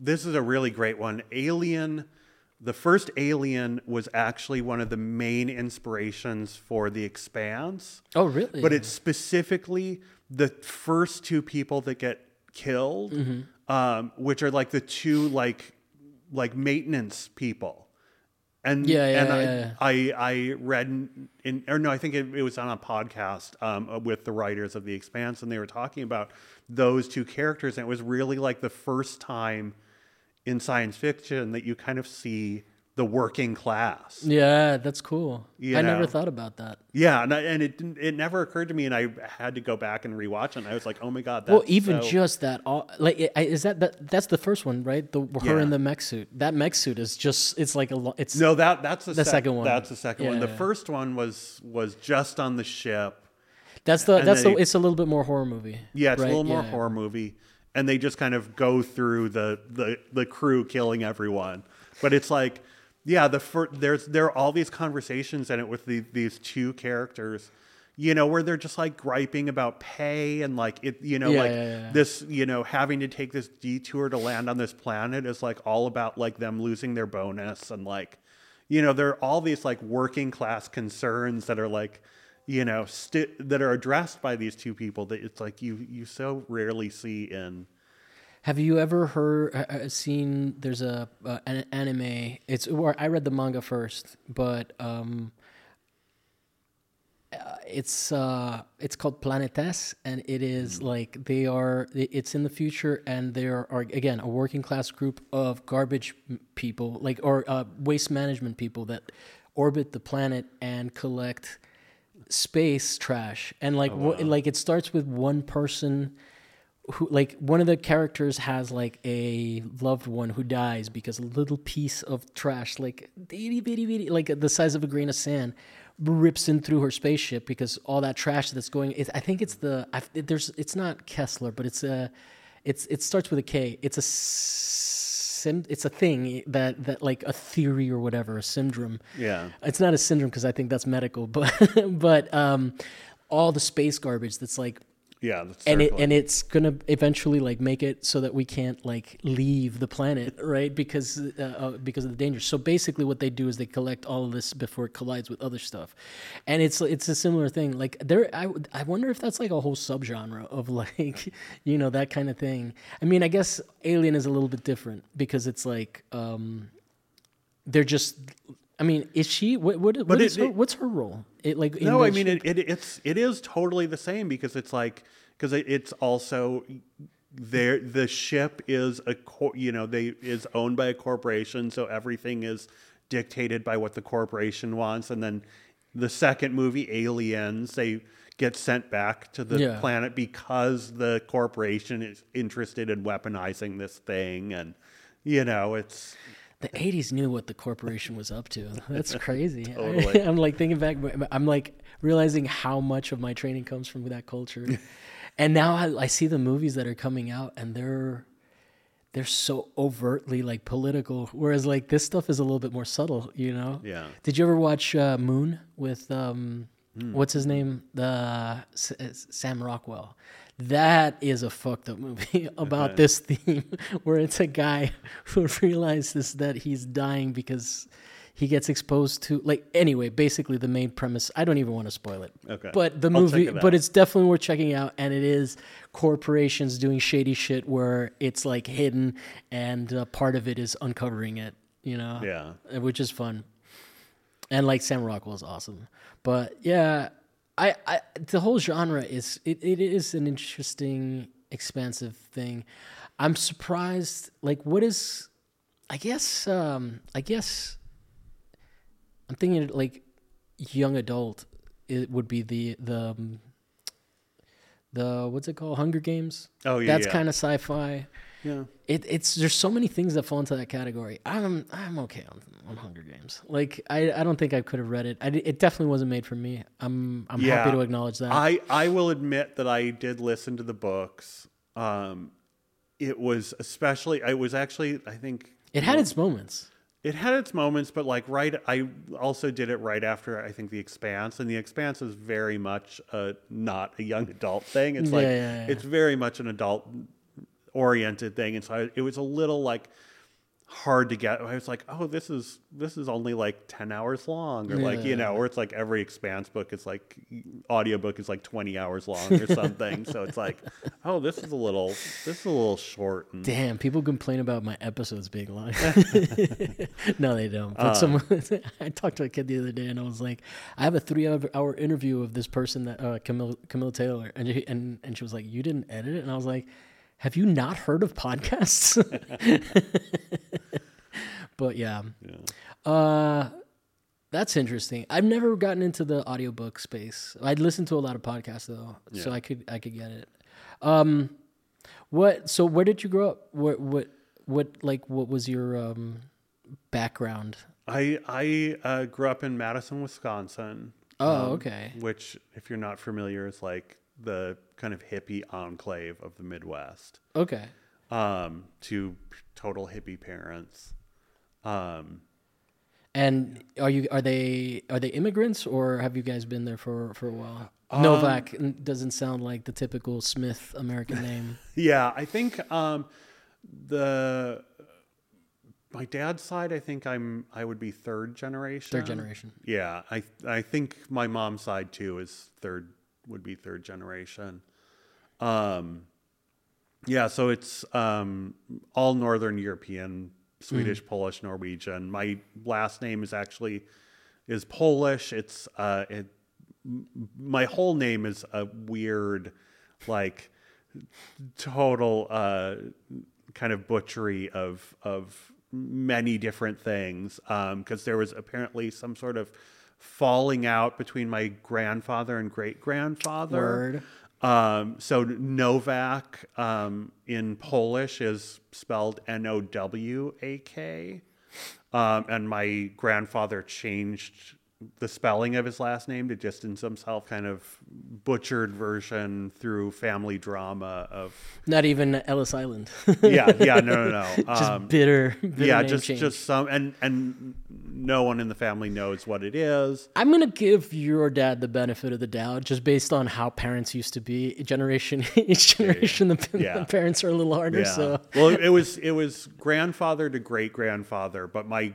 this is a really great one. Alien, the first Alien was actually one of the main inspirations for The Expanse. oh really? But it's specifically the first two people that get killed, Mm-hmm. um, which are like the two like like maintenance people. And Yeah, yeah, and I, yeah. I I read in, in or no, I think it, it was on a podcast um, with the writers of The Expanse, and they were talking about those two characters, and it was really like the first time in science fiction that you kind of see the working class. yeah, that's cool. You I never thought about that. Yeah, and, I, and it it never occurred to me, and I had to go back and rewatch it. And I was like, oh my god, that's well, even so- just that, like, is that, that that's the first one, right? The her Yeah. in the mech suit. That mech suit is just, it's like a, it's no, that that's the, The sec- second one. That's the second one. The Yeah. first one was was just on the ship. that's the that's the, it's a little bit more horror movie. Yeah, it's right? a little more Yeah. horror movie, and they just kind of go through the the the crew killing everyone. But it's like, yeah, the fir- there's there are all these conversations in it with the, these two characters, you know, where they're just like griping about pay and like it, you know, Yeah, like yeah, yeah. this, you know, having to take this detour to land on this planet is like all about like them losing their bonus and like, you know, there are all these like working class concerns that are like, you know, sti- that are addressed by these two people that it's like you you so rarely see in. Have you ever heard, uh, uh, seen? There's a uh, an anime. It's or I read the manga first, but um, uh, it's uh, it's called Planetes, and it is like they are. It's in the future, and there are again a working class group of garbage people, like or uh, waste management people that orbit the planet and collect space trash and like wha- like it starts with one person who like one of the characters has like a loved one who dies because a little piece of trash like itty bitty bitty like the size of a grain of sand rips in through her spaceship because all that trash that's going it, I think it's the I, there's it's not Kessler but it's a it's it starts with a K it's a sim it's a thing that that like a theory or whatever a syndrome Yeah. it's not a syndrome because I think that's medical, <laughs> but but um, all the space garbage that's like, Yeah, that's and it and it's gonna eventually like make it so that we can't like leave the planet, <laughs> right? Because uh, uh, because of the danger. So basically, what they do is they collect all of this before it collides with other stuff, and it's it's a similar thing. Like there, I I wonder if that's like a whole subgenre of <laughs> like you know that kind of thing. I mean, I guess Alien is a little bit different because it's like. um they're just I mean, is she what what, what is it- her, it- what's her role? It like no, I mean it, it. It's it is totally the same because it's like because it, it's also there. The ship is a cor- you know they is owned by a corporation, so everything is dictated by what the corporation wants. And then the second movie, Aliens, they get sent back to the Yeah. planet because the corporation is interested in weaponizing this thing, and you know it's the '80s knew what the corporation was up to. That's <laughs> crazy. <laughs> Totally. I'm like thinking back. I'm like realizing how much of my training comes from that culture, <laughs> and now I, I see the movies that are coming out, and they're they're so overtly like political. Whereas like this stuff is a little bit more subtle. You know? Yeah. Did you ever watch uh, Moon with um, Hmm. what's his name? The S- Sam Rockwell. That is a fucked up movie <laughs> about Okay. this theme, <laughs> where it's a guy <laughs> who realizes that he's dying because he gets exposed to like anyway. Basically, the main premise. I don't even want to spoil it. Okay. But the I'll movie, it but it's definitely worth checking out, and it is corporations doing shady shit where it's like hidden, and uh, part of it is uncovering it. You know. Yeah. Uh, Which is fun, and like Sam Rockwell is awesome, but yeah, I, I the whole genre is it, it is an interesting, expansive thing. I'm surprised. Like, what is? I guess. Um, I guess. I'm thinking like young adult. It would be the the um, the what's it called? Hunger Games. Oh, yeah, That's yeah. kind of sci-fi. Yeah. It, it's there's so many things that fall into that category. I'm I'm okay on, on Hunger Games. Like I, I don't think I could have read it. I, it definitely wasn't made for me. I'm I'm happy to acknowledge that. I, I will admit that I did listen to the books. Um, it was especially, I was actually, I think it had its moments. it had its moments, but like right, I also did it right after I think The Expanse, and The Expanse is very much a, not a young adult thing. It's like Yeah, yeah, yeah. it's very much an adult oriented thing, and so I, it was a little like hard to get. I was like, oh, this is this is only like ten hours long, or like you know, or it's like every Expanse book is like audiobook is like twenty hours long or something. so it's like, <laughs> oh, this is a little this is a little short. And, Damn, people complain about my episodes being long. <laughs> <laughs> no, they don't. Uh. But someone, I talked to a kid the other day, and I was like, I have a three-hour interview of this person that uh, Camille Camille Taylor, and she, and and she was like, you didn't edit it, and I was like, have you not heard of podcasts? <laughs> but yeah. Uh, that's interesting. I've never gotten into the audiobook space. I'd listen to a lot of podcasts though, so I could I could get it. Um, what? So where did you grow up? What? What? What? Like, what was your um, background? I I uh, grew up in Madison, Wisconsin. Oh, um, okay. Which, if you're not familiar, is like the kind of hippie enclave of the Midwest. Okay. Um, to total hippie parents. Um, And are you are they are they immigrants or have you guys been there for for a while? Um, Novak doesn't sound like the typical Smith American <laughs> name. yeah, I think um, the my dad's side. I think I'm I would be third generation. Third generation. Yeah, I I think my mom's side too is third would be third generation. Um, yeah, so it's um, all Northern European, Swedish, Polish, Norwegian. My last name is actually is Polish. It's uh, it, my whole name is a weird, like total uh, kind of butchery of of many different things because there was apparently some sort of falling out between my grandfather and great grandfather. Um, so Novak um, in Polish is spelled N O W A K, um, and my grandfather changed the spelling of his last name to distance himself, kind of butchered version through family drama of Not even Ellis Island. yeah, yeah, no, no, no. <laughs> just Um, bitter, bitter yeah, just change. just some, and and no one in the family knows what it is. I'm gonna give your dad the benefit of the doubt, just based on how parents used to be. Generation, each generation, <laughs> the, Yeah. the parents are a little harder. Yeah. So well, it was it was grandfather to great grandfather, but my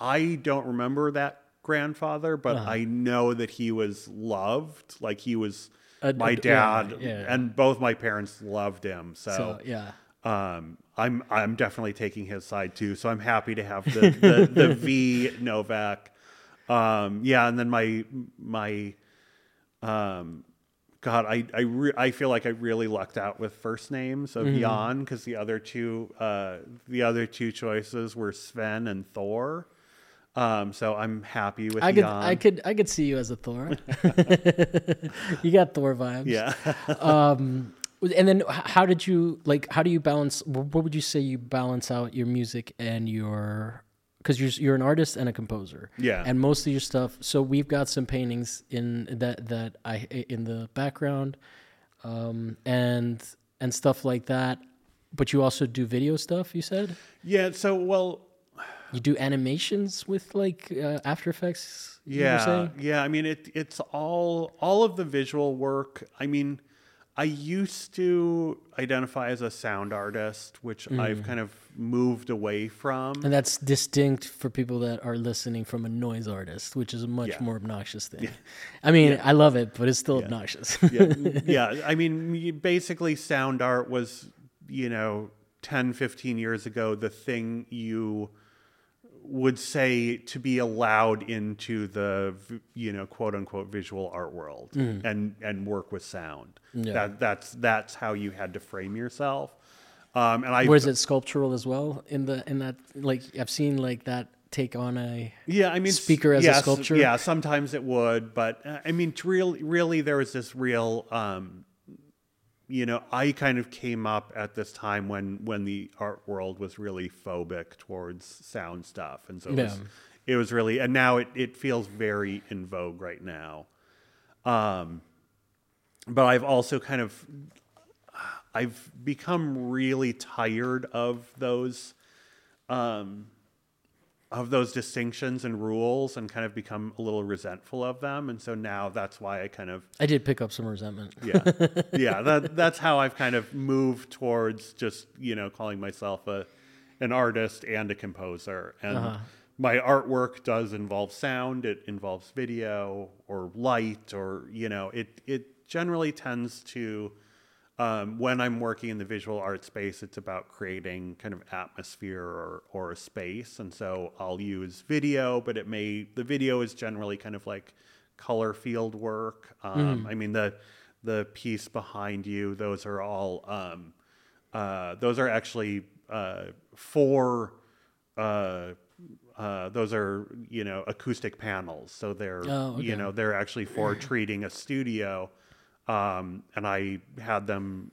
I don't remember that grandfather, but Uh-huh. I know that he was loved. Like he was Ad- my yeah, dad, yeah. and both my parents loved him. so So, yeah. um, I'm I'm definitely taking his side too. So I'm happy to have the the, the <laughs> V Novak. Um, yeah, and then my my um, God, I I, re- I feel like I really lucked out with first names of Mm-hmm. Yann because the other two uh, the other two choices were Sven and Thor. Um, so I'm happy with I could, Yann. I could, I could see you as a Thor. <laughs> <laughs> you got Thor vibes. yeah. Um, and then how did you like? How do you balance? What would you say you balance out your music and your? Because you're you're an artist and a composer. Yeah. And most of your stuff. So we've got some paintings in that that I in the background, um, and and stuff like that. But you also do video stuff. You said yeah. So well, you do animations with like uh, After Effects. Yeah, yeah. I mean, it it's all all of the visual work. I mean, I used to identify as a sound artist, which Mm. I've kind of moved away from. And that's distinct for people that are listening from a noise artist, which is a much Yeah. more obnoxious thing. <laughs> I mean, I love it, but it's still obnoxious. yeah, <laughs> yeah. I mean, basically, sound art was, you know, 10, 15 years ago, the thing you would say to be allowed into the, you know, quote unquote visual art world and, and work with sound. Yeah. That, that's, that's how you had to frame yourself. Um, and I, was it sculptural as well in the in that like I've seen like that take on a yeah, I mean, speaker as a sculpture? Yeah, sometimes it would, but uh, I mean, to really, really, there was this real, um, you know, I kind of came up at this time when when the art world was really phobic towards sound stuff, and so it was, it was really, and now it it feels very in vogue right now. Um, but I've also kind of I've become really tired of those um, of those distinctions and rules and kind of become a little resentful of them. And so now that's why I kind of I did pick up some resentment. yeah. Yeah that that's how I've kind of moved towards just you know calling myself a an artist and a composer. And uh-huh. my artwork does involve sound it involves video or light or you know it it generally tends to um, when I'm working in the visual art space, it's about creating kind of atmosphere or, or a space. And so I'll use video, but it may, the video is generally kind of like color field work. Um, I mean, the, the piece behind you, those are all, um, uh, those are actually uh, four, uh, uh, those are, you know, acoustic panels. So they're, Oh, okay. you know, they're actually for treating a studio um, and I had them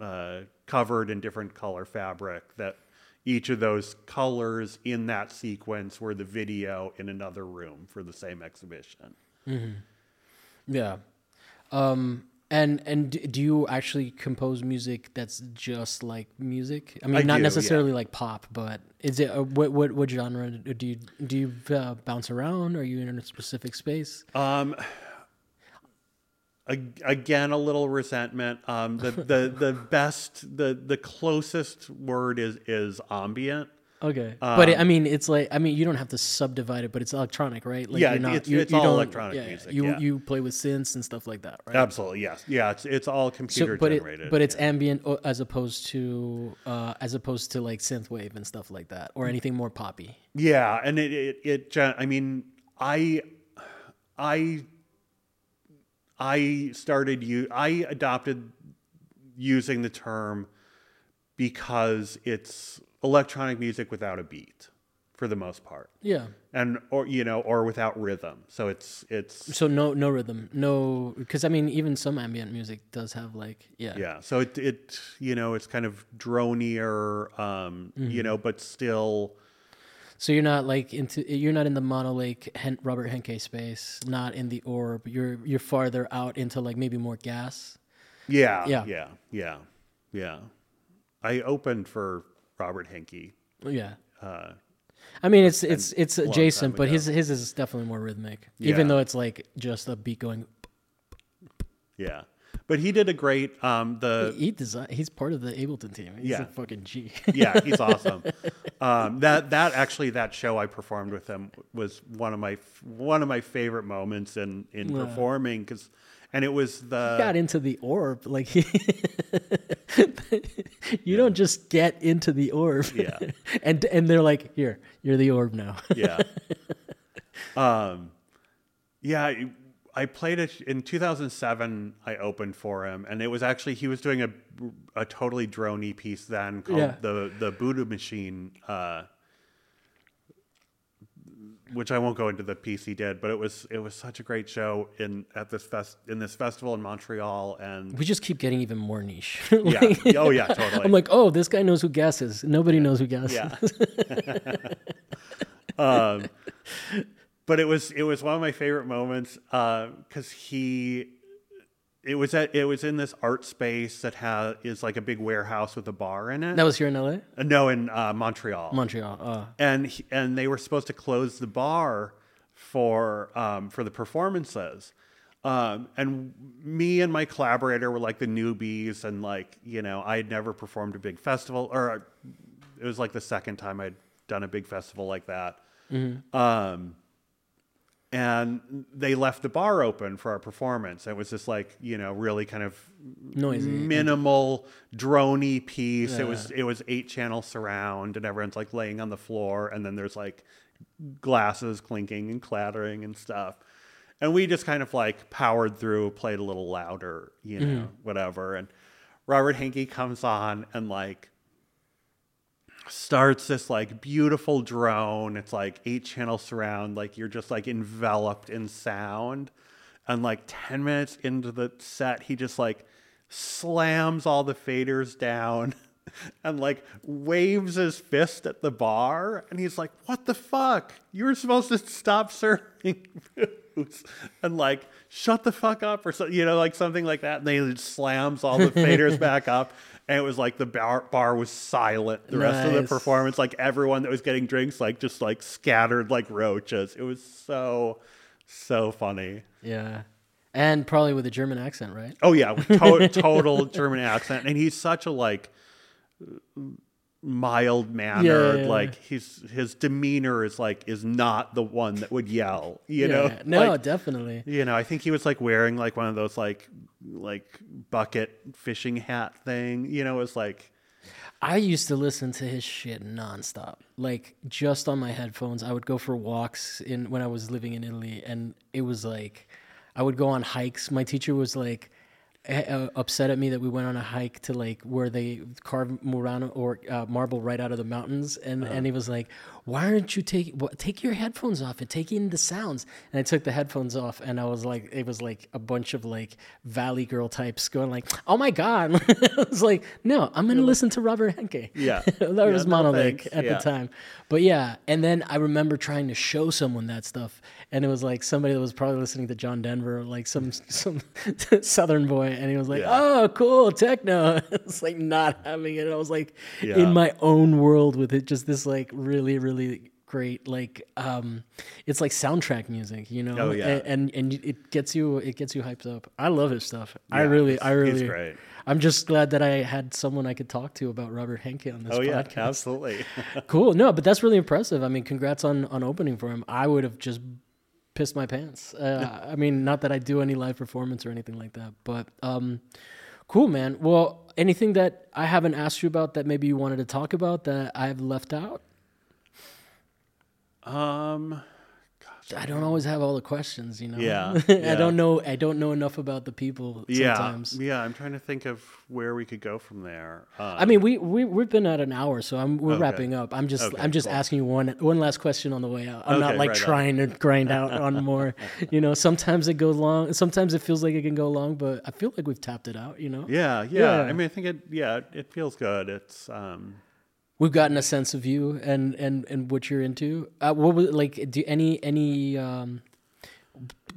uh, covered in different color fabric. That each of those colors in that sequence were the video in another room for the same exhibition. Yeah. Um and and do you actually compose music that's just like music? I mean, I not do, yeah. necessarily like pop, but is it uh, what what what genre do you do you uh, bounce around? Are you in a specific space? Um, again, a little resentment. Um, the, the the <laughs> best, the the closest word is is ambient. Okay, but it, I mean, it's like I mean, you don't have to subdivide it, but it's electronic, right? Like Yeah, not, it's- you, it's you all don't- electronic yeah, music, You yeah. you play with synths and stuff like that, right? Absolutely, yes, yeah. It's it's all computer So, but generated. it, but it's ambient as opposed to uh, as opposed to like synthwave and stuff like that, or anything more poppy. Yeah, and it it, it I mean, I I I started you I adopted using the term because it's electronic music without a beat for the most part. Yeah. And or you know, or without rhythm. So it's it's So no no rhythm, no because I mean even some ambient music does have like yeah yeah. So it it you know, it's kind of dronier um, Mm-hmm. you know, but still So you're not like into you're not in the Monolake Hen- Robert Henke space, not in the orb. You're you're farther out into like maybe more gas. Yeah, Yeah. yeah, yeah, yeah. I opened for Robert Henke. Yeah. Uh, I mean it's it's it's adjacent, but his his is definitely more rhythmic. Even though it's like just a beat going. yeah, but he did a great. Um, the He design. He's part of the Ableton team. He's Yeah. a fucking G. yeah, he's <laughs> awesome. Um, that that actually that show I performed with him was one of my one of my favorite moments in in Yeah. performing because, and it was the got into the orb like <laughs> you don't just get into the orb Yeah. <laughs> and and they're like here you're the orb now yeah. Um, yeah, I- played it in 2007. I opened for him, and it was actually he was doing a a totally droney piece then called Yeah. the the Buddha Machine, uh, which I won't go into the piece he did, but it was it was such a great show in at this fest in this festival in Montreal, and we just keep getting even more niche <laughs> yeah, oh yeah, totally. i'm like oh this guy knows who gas is nobody knows who gas Yeah. is <laughs> <laughs> um, but it was it was one of my favorite moments because he it was at it was in this art space that has is like a big warehouse with a bar in it. that was here in la Uh, no, in uh, Montreal. montreal uh, and he, and they were supposed to close the bar for um, for the performances. Um, and me and my collaborator were like the newbies, and like you know, I had never performed a big festival, or it was like the second time I'd done a big festival like that. Um, and they left the bar open for our performance. It was just like you know, really kind of Noisy. minimal droney piece. It was it was eight channel surround, and everyone's like laying on the floor, and then there's like glasses clinking and clattering and stuff. And we just kind of like powered through, played a little louder, you mm-hmm. know, whatever. And Robert Henke comes on and like starts this like beautiful drone. It's like eight channel surround, like you're just like enveloped in sound. And like 10 minutes into the set, he just like slams all the faders down <laughs> and like waves his fist at the bar. And he's like, What the fuck? You were supposed to stop serving <laughs> booze and like shut the fuck up or something, you know, like something like that. And they slams all the faders <laughs> back up. And it was like the bar, bar was silent the rest of the performance. Like everyone that was getting drinks, like just like scattered like roaches. It was so, so funny. Yeah. And probably with a German accent, right? Oh yeah, to- <laughs> total German accent, and he's such a like mild mannered. Yeah, yeah. Like his his demeanor is like is not the one that would yell. You know, No, <laughs> Like, definitely. you know, I think he was like wearing like one of those like like bucket fishing hat thing. You know, it was like I used to listen to his shit nonstop, like just on my headphones. I would go for walks in when I was living in Italy, and it was like I would go on hikes. My teacher was like uh, upset at me that we went on a hike to like where they carve Murano or uh, marble right out of the mountains, and and he was like, "Why aren't you take what, take your headphones off and take in the sounds?" And I took the headphones off, and I was like, it was like a bunch of like Valley Girl types going like, "Oh my god!" <laughs> I was like, "No, I'm gonna listen to Robert Henke." Yeah. <laughs> that Yeah, was no Monolith at Yeah. the time. But yeah, and then I remember trying to show someone that stuff, and it was like somebody that was probably listening to John Denver, like some <laughs> some <laughs> Southern boy, and he was like, Yeah. "Oh, cool, techno." <laughs> it's like not having it. I was like Yeah. in my own world with it, just this like really really great like um it's like soundtrack music you know Oh, yeah. and and, and it gets you it gets you hyped up i love his stuff i really i really he's great. i'm just glad that i had someone i could talk to about robert henke on this oh yeah, absolutely. Cool. No, but that's really impressive. I mean, congrats on on opening for him. I would have just pissed my pants. Uh, I mean, not that I do any live performance or anything like that, but um, cool, man. Well, anything that I haven't asked you about that maybe you wanted to talk about that I've left out? um, I don't always have all the questions, you know. Yeah, <laughs> I don't know. I don't know enough about the people yeah, sometimes. yeah. I'm trying to think of where we could go from there. Um, I mean, we we we've been at an hour, so I'm we're Okay. wrapping up. I'm just Okay, I'm just cool. asking you one one last question on the way out. I'm not like right on. trying to grind out <laughs> on more. You know, sometimes it goes long. Sometimes it feels like it can go long, but I feel like we've tapped it out. You know, yeah, yeah, Yeah. I mean, I think it. Yeah, it feels good. It's um, we've gotten a sense of you and and and what you're into. Uh, what was like? Do any any um,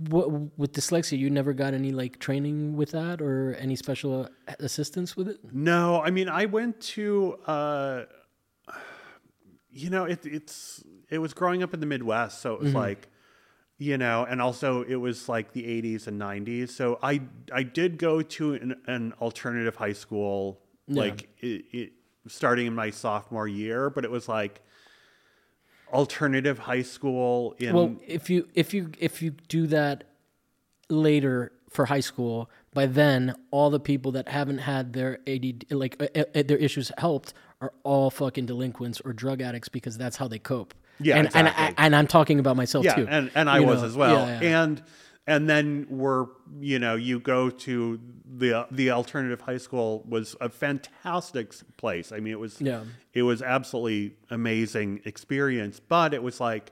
what with dyslexia? You never got any like training with that or any special assistance with it? No, I mean, I went to, uh, you know, it, it's it was growing up in the Midwest, so it was like, you know, and also it was like the '80s and '90s. So I I did go to an, an alternative high school, like it, it starting in my sophomore year, but it was like alternative high school in Well, if you if you if you do that later for high school, by then all the people that haven't had their ADD like uh, uh, their issues helped are all fucking delinquents or drug addicts because that's how they cope. Yeah, and and, I, exactly. and I'm talking about myself yeah, too. and and I You was know? as well. Yeah, yeah. And and then we're you know you go to the the alternative high school was a fantastic place. I mean, it was Yeah. it was absolutely amazing experience. But it was like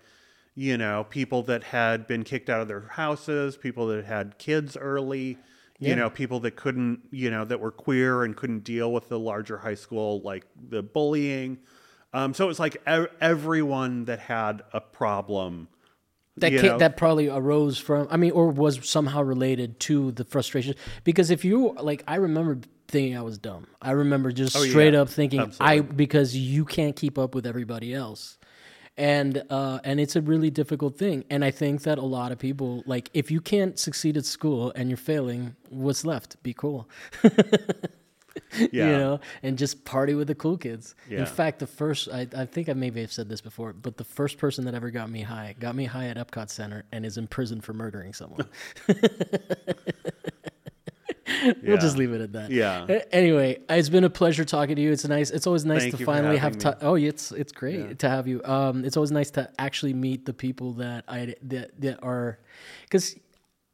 you know people that had been kicked out of their houses, people that had kids early. You Yeah. know, people that couldn't, you know, that were queer and couldn't deal with the larger high school, like the bullying. Um, so it was like ev- everyone that had a problem that that probably arose from I mean or was somehow related to the frustration because if you like I remember thinking I was dumb. I remember just Oh, yeah. straight up thinking I because you can't keep up with everybody else. and uh, and it's a really difficult thing. And I think that a lot of people like if you can't succeed at school and you're failing, what's left? Be cool. <laughs> <laughs> Yeah. you know, and just party with the cool kids. Yeah. In fact, the first, I, I think I maybe have said this before, but the first person that ever got me high got me high at Epcot Center and is in prison for murdering someone. <laughs> We'll just leave it at that. Yeah. Anyway, it's been a pleasure talking to you. It's nice. It's always nice Thank to finally have. ti- oh, it's it's great Yeah. to have you. Um, it's always nice to actually meet the people that I that that are, because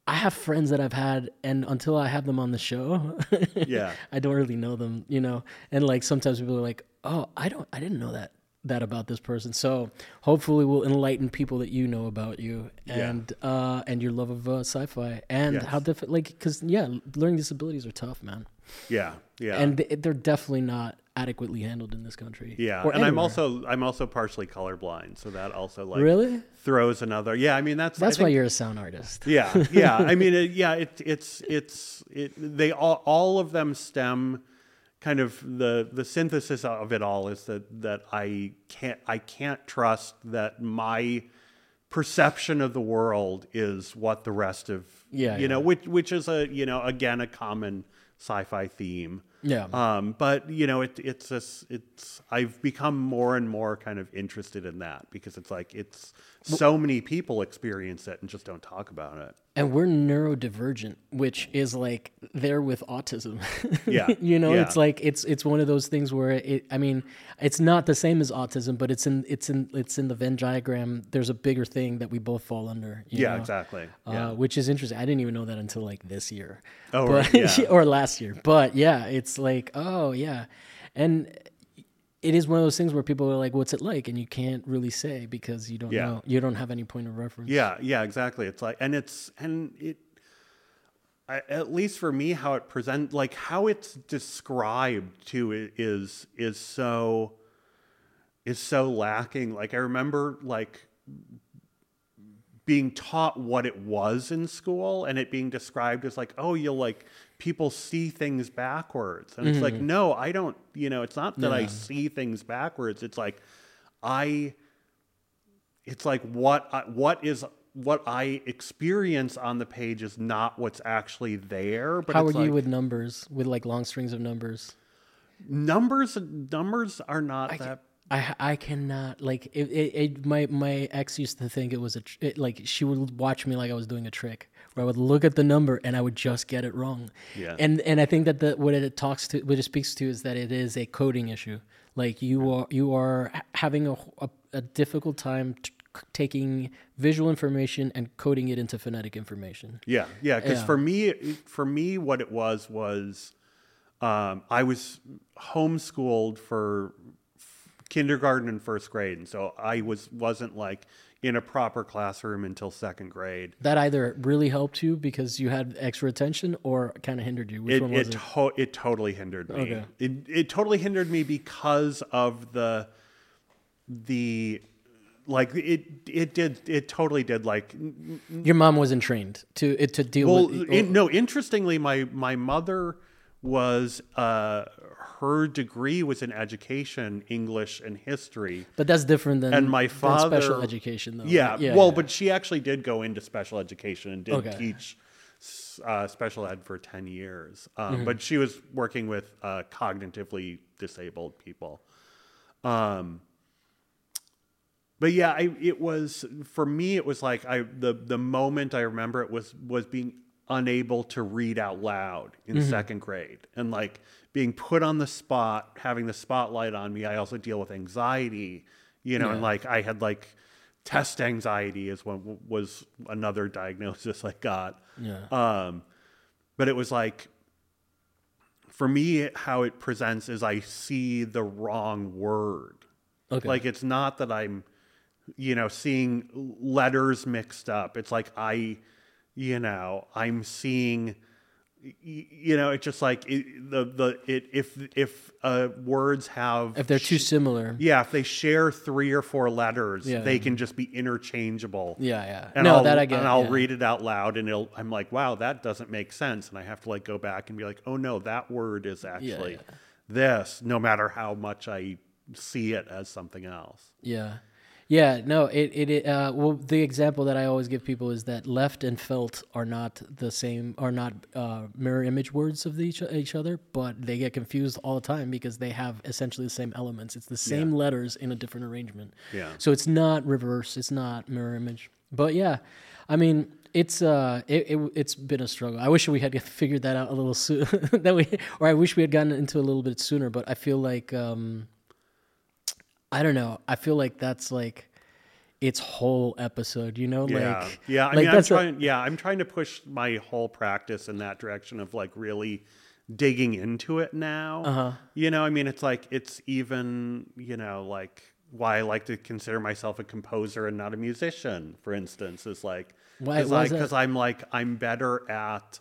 I have friends that I've had, and until I have them on the show, <laughs> Yeah. I don't really know them, you know. And like sometimes people are like, "Oh, I don't, I didn't know that that about this person." So hopefully, we'll enlighten people that you know about you Yeah. and uh, and your love of uh, sci-fi and Yes. how different, like, because yeah, learning disabilities are tough, man, Yeah. Yeah. and they're definitely not adequately handled in this country. yeah. And I'm also I'm also partially colorblind, so that also like really throws another. Yeah. I mean that's that's why you're a sound artist. Yeah, yeah. I mean, <laughs> it, yeah. It, it's it's it. They all all of them stem, kind of the the synthesis of it all is that that I can't I can't trust that my perception of the world is what the rest of Yeah, you yeah. know which which is a you know again a common sci-fi theme. Yeah. Um, but you know, it, it's just, it's, I've become more and more kind of interested in that because it's like, it's so many people experience it and just don't talk about it. and we're neurodivergent, which is like there with autism. <laughs> Yeah, you know, yeah. it's like it's it's one of those things where it. I mean, it's not the same as autism, but it's in it's in it's in the Venn diagram. There's a bigger thing that we both fall under. you Yeah, know? exactly. Uh, Yeah. which is interesting. I didn't even know that until like this year. Oh, but, right, yeah. <laughs> or last year. But yeah, it's like oh yeah, and it is one of those things where people are like, "What's it like?" and you can't really say because you don't Yeah. know. You don't have any point of reference. Yeah, yeah, exactly. It's like, and it's, and it, I, at least for me, how it present, like how it's described too, is is so, is so lacking. Like I remember, like being taught what it was in school, and it being described as like, oh, you'll like people see things backwards, and it's like, mm-hmm. no, I don't. You know, it's not that I see things backwards. It's like, I it's like what I, what is what I experience on the page is not what's actually there. But How are it's you with numbers? With like long strings of numbers? numbers? Numbers are not I, that. I I cannot like it, it, it. My my ex used to think it was a tr- it, like she would watch me like I was doing a trick where I would look at the number and I would just get it wrong. Yeah. And and I think that the what it talks to what it speaks to is that it is a coding issue. Like you are you are having a a, a difficult time t- taking visual information and coding it into phonetic information. Yeah, yeah. Because Yeah. for me, for me, what it was was um, I was homeschooled for kindergarten and first grade, and so I was wasn't like in a proper classroom until second grade. That either really helped you because you had extra attention or kind of hindered you. Which it one was it, it? to- it totally hindered me. Okay. It it totally hindered me because of the the like it it did it totally did like Your mom wasn't trained to it to deal well with. in, no interestingly my my mother was uh her degree was in education English and history but that's different than and my than special education, though. yeah, right? well yeah. but she actually did go into special education and did Okay. teach uh, special ed for 10 years um, Mm-hmm. but she was working with uh, cognitively disabled people um, but yeah I, it was for me it was like i the the moment i remember it was was being unable to read out loud in Mm-hmm. second grade and like being put on the spot having the spotlight on me i also deal with anxiety you know and like i had like test anxiety is what was another diagnosis i got yeah. um, but it was like, for me, how it presents is I see the wrong word. okay. Like it's not that I'm, you know, seeing letters mixed up. It's like I, you know, I'm seeing, you know, it's just like it, the the it if if uh, words have if they're too similar. yeah if they share three or four letters Yeah. they can just be interchangeable Yeah, yeah. and no, I'll, that I get. And I'll yeah. read it out loud, and it'll, I'm like, wow, that doesn't make sense. And I have to like go back and be like, oh no, that word is actually this, no matter how much I see it as something else. Yeah. Yeah, no, it it, it uh, well the example that I always give people is that left and felt are not the same are not uh, mirror image words of each each other, but they get confused all the time because they have essentially the same elements. It's the same letters in a different arrangement. Yeah. So it's not reverse, it's not mirror image. But yeah, I mean, it's uh it, it it's been a struggle. I wish we had <laughs> figured that out a little sooner <laughs> that we or I wish we had gotten into a little bit sooner, but I feel like um I don't know. I feel like that's like its whole episode, you know? Yeah, Like yeah. I like mean, I'm that's a- trying. yeah, I'm trying to push my whole practice in that direction of like really digging into it now. Uh-huh. You know, I mean, it's like it's even you know like why I like to consider myself a composer and not a musician, for instance, is like Why- why is because I'm like I'm better at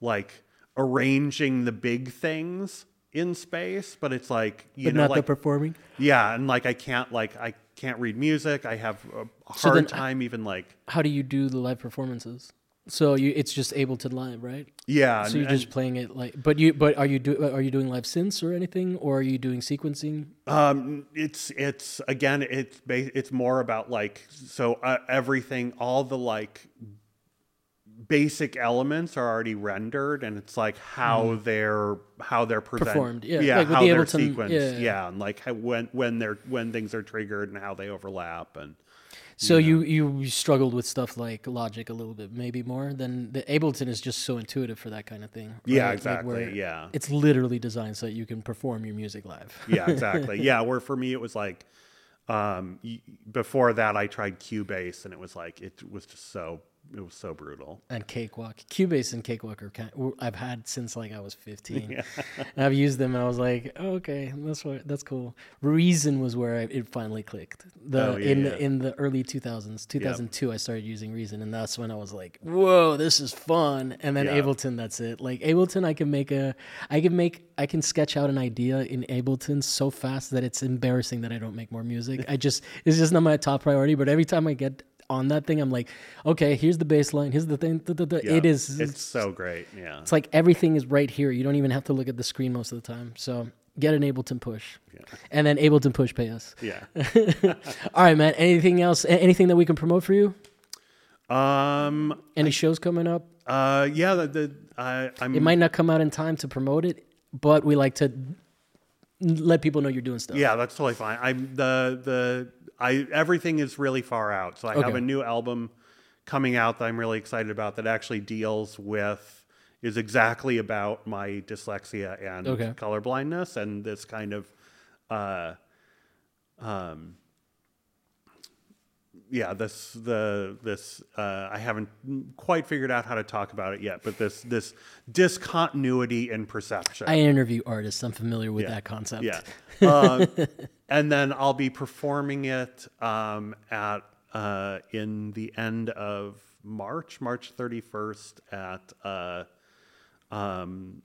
like arranging the big things in space, but it's like you but know not like the performing. yeah, and like I can't like I can't read music. I have a So hard then- time even like How do you do the live performances? So you it's just Ableton Live, right? yeah. So and- you're just playing it like but you but are you do are you doing live synths or anything or are you doing sequencing? Um, it's it's again, it's it's more about like so uh, everything, all the like basic elements are already rendered, and it's like how they're how they're present-. Performed, yeah, yeah, like how the they're Ableton- sequenced, yeah. yeah. and like how, when when they're when things are triggered and how they overlap, and So you you you struggled with stuff like Logic a little bit, maybe more than the Ableton is just so intuitive for that kind of thing. Yeah, right? Like exactly, where yeah. it's literally designed so that you can perform your music live. <laughs> yeah, exactly, <laughs> yeah. Where for me it was like um before that I tried Cubase, and it was like it was just so it was so brutal. and Cakewalk. Cubase and Cakewalk are kind I've had since like I was 15. <laughs> And I've used them and I was like, oh, okay, that's what, that's cool. Reason was where I, it finally clicked. The Oh, yeah, in yeah. the in the early 2000s, 2002 I started using Reason and that's when I was like, whoa, this is fun. And then Yeah. Ableton that's it. Like Ableton I can make a I can make I can sketch out an idea in Ableton so fast that it's embarrassing that I don't make more music. I just it's just not my top priority, but every time I get on that thing, I'm like, okay, here's the baseline, here's the thing. Yeah, It is It's so great. Yeah. it's like everything is right here. You don't even have to look at the screen most of the time. So get an Ableton push, and then Ableton push pay us. Yeah. <laughs> All right, man. Anything else? Anything that we can promote for you? Um. Any shows coming up? Uh. Yeah. The. the I. I'm. It might not come out in time to promote it, but we like to let people know you're doing stuff. Yeah, that's totally fine. I'm the the I everything is really far out. So I have a new album coming out that I'm really excited about that actually deals with is exactly about my dyslexia and Okay. colorblindness and this kind of uh um yeah this the this uh, i haven't quite figured out how to talk about it yet but this this discontinuity in perception I interview artists. I'm familiar with Yeah. that concept. yeah. <laughs> Um, and then I'll be performing it um, at uh, in the end of March, March 31st at uh, um,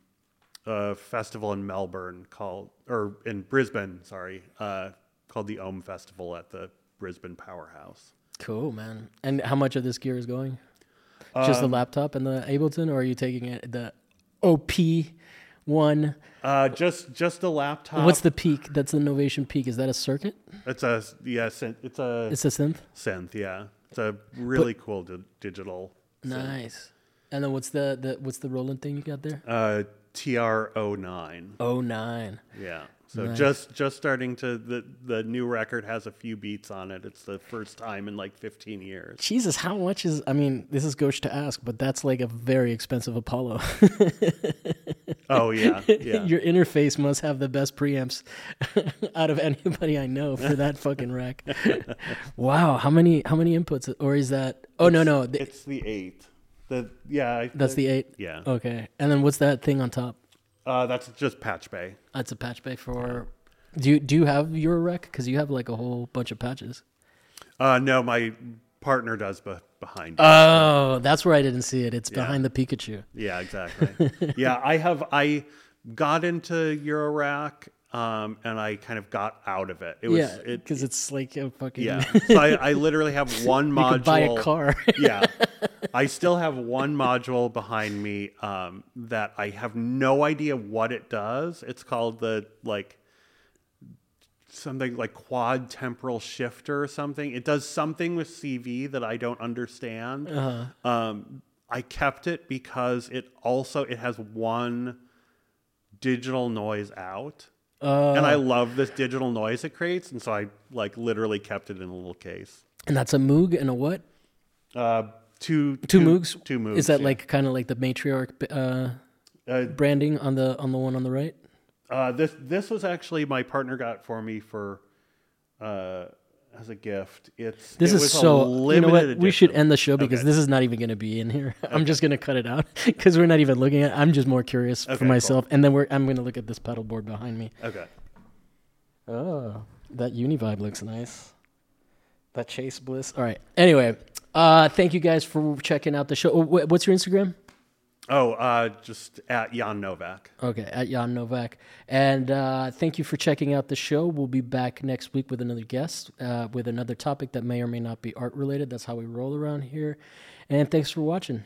a festival in Melbourne called, or in Brisbane, sorry, uh, called the Ohm Festival at the Brisbane Powerhouse. Cool, man. And how much of this gear is going? Just the Um, laptop and the Ableton, or are you taking it the OP one? Uh, just just a laptop. What's the peak? That's the Novation peak. Is that a circuit? It's a yeah. synth- It's a It's a synth. synth. Yeah. It's a really cool di- digital. synth. Nice. And then what's the, the what's the Roland thing you got there? Uh, TR09. Oh nine. Yeah. So Nice. just just starting to the the new record has a few beats on it. It's the first time in like 15 years. Jesus, how much is? I mean, this is gauche to ask, but that's like a very expensive Apollo. <laughs> Oh yeah, yeah. <laughs> Your interface must have the best preamps <laughs> out of anybody I know for that fucking rack. wow, how many how many inputs? Or is that? Oh no no, the, it's the eight. The yeah. I- that's the eight. yeah. Okay, and then what's that thing on top? Uh, that's just Patch Bay. That's a patch bay for. Do you do you have your rec? Because you have like a whole bunch of patches. Uh, no, my partner does be- behind. it. Oh, that's where I didn't see it. It's behind the Pikachu. yeah, exactly. <laughs> yeah, I have. I got into Eurorack, um, and I kind of got out of it. It was. yeah, it, because it's like a fucking. yeah. <laughs> So I, I literally have <laughs> one you module. buy a car. yeah. <laughs> I still have one module behind me um, that I have no idea what it does. It's called the like something like quad temporal shifter or something. It does something with CV that I don't understand. Uh-huh. Um, I kept it because it also it has one digital noise out. Uh, and I love this digital noise it creates, and so I like literally kept it in a little case. and that's a Moog and a what? Uh, two Two Moogs. Two Moogs. Is that yeah. like kind of like the matriarch uh, Uh, branding on the on the one on the right? Uh, this this was actually my partner got for me for uh, as a gift. It's This it is so. You know limited what? We should end the show because Okay. this is not even going to be in here. <laughs> I'm just going to cut it out <laughs> because we're not even looking at. It. I'm just more curious Okay, for cool. myself, and then we're. I'm going to look at this pedal board behind me. Okay. Oh, that Univibe looks nice. That Chase Bliss. All right. Anyway, uh, thank you guys for checking out the show. Oh, What's your Instagram? Oh, uh, just at Yann Novak. Okay, at Yann Novak. And uh, thank you for checking out the show. We'll be back next week with another guest, uh, with another topic that may or may not be art related. That's how we roll around here. And thanks for watching.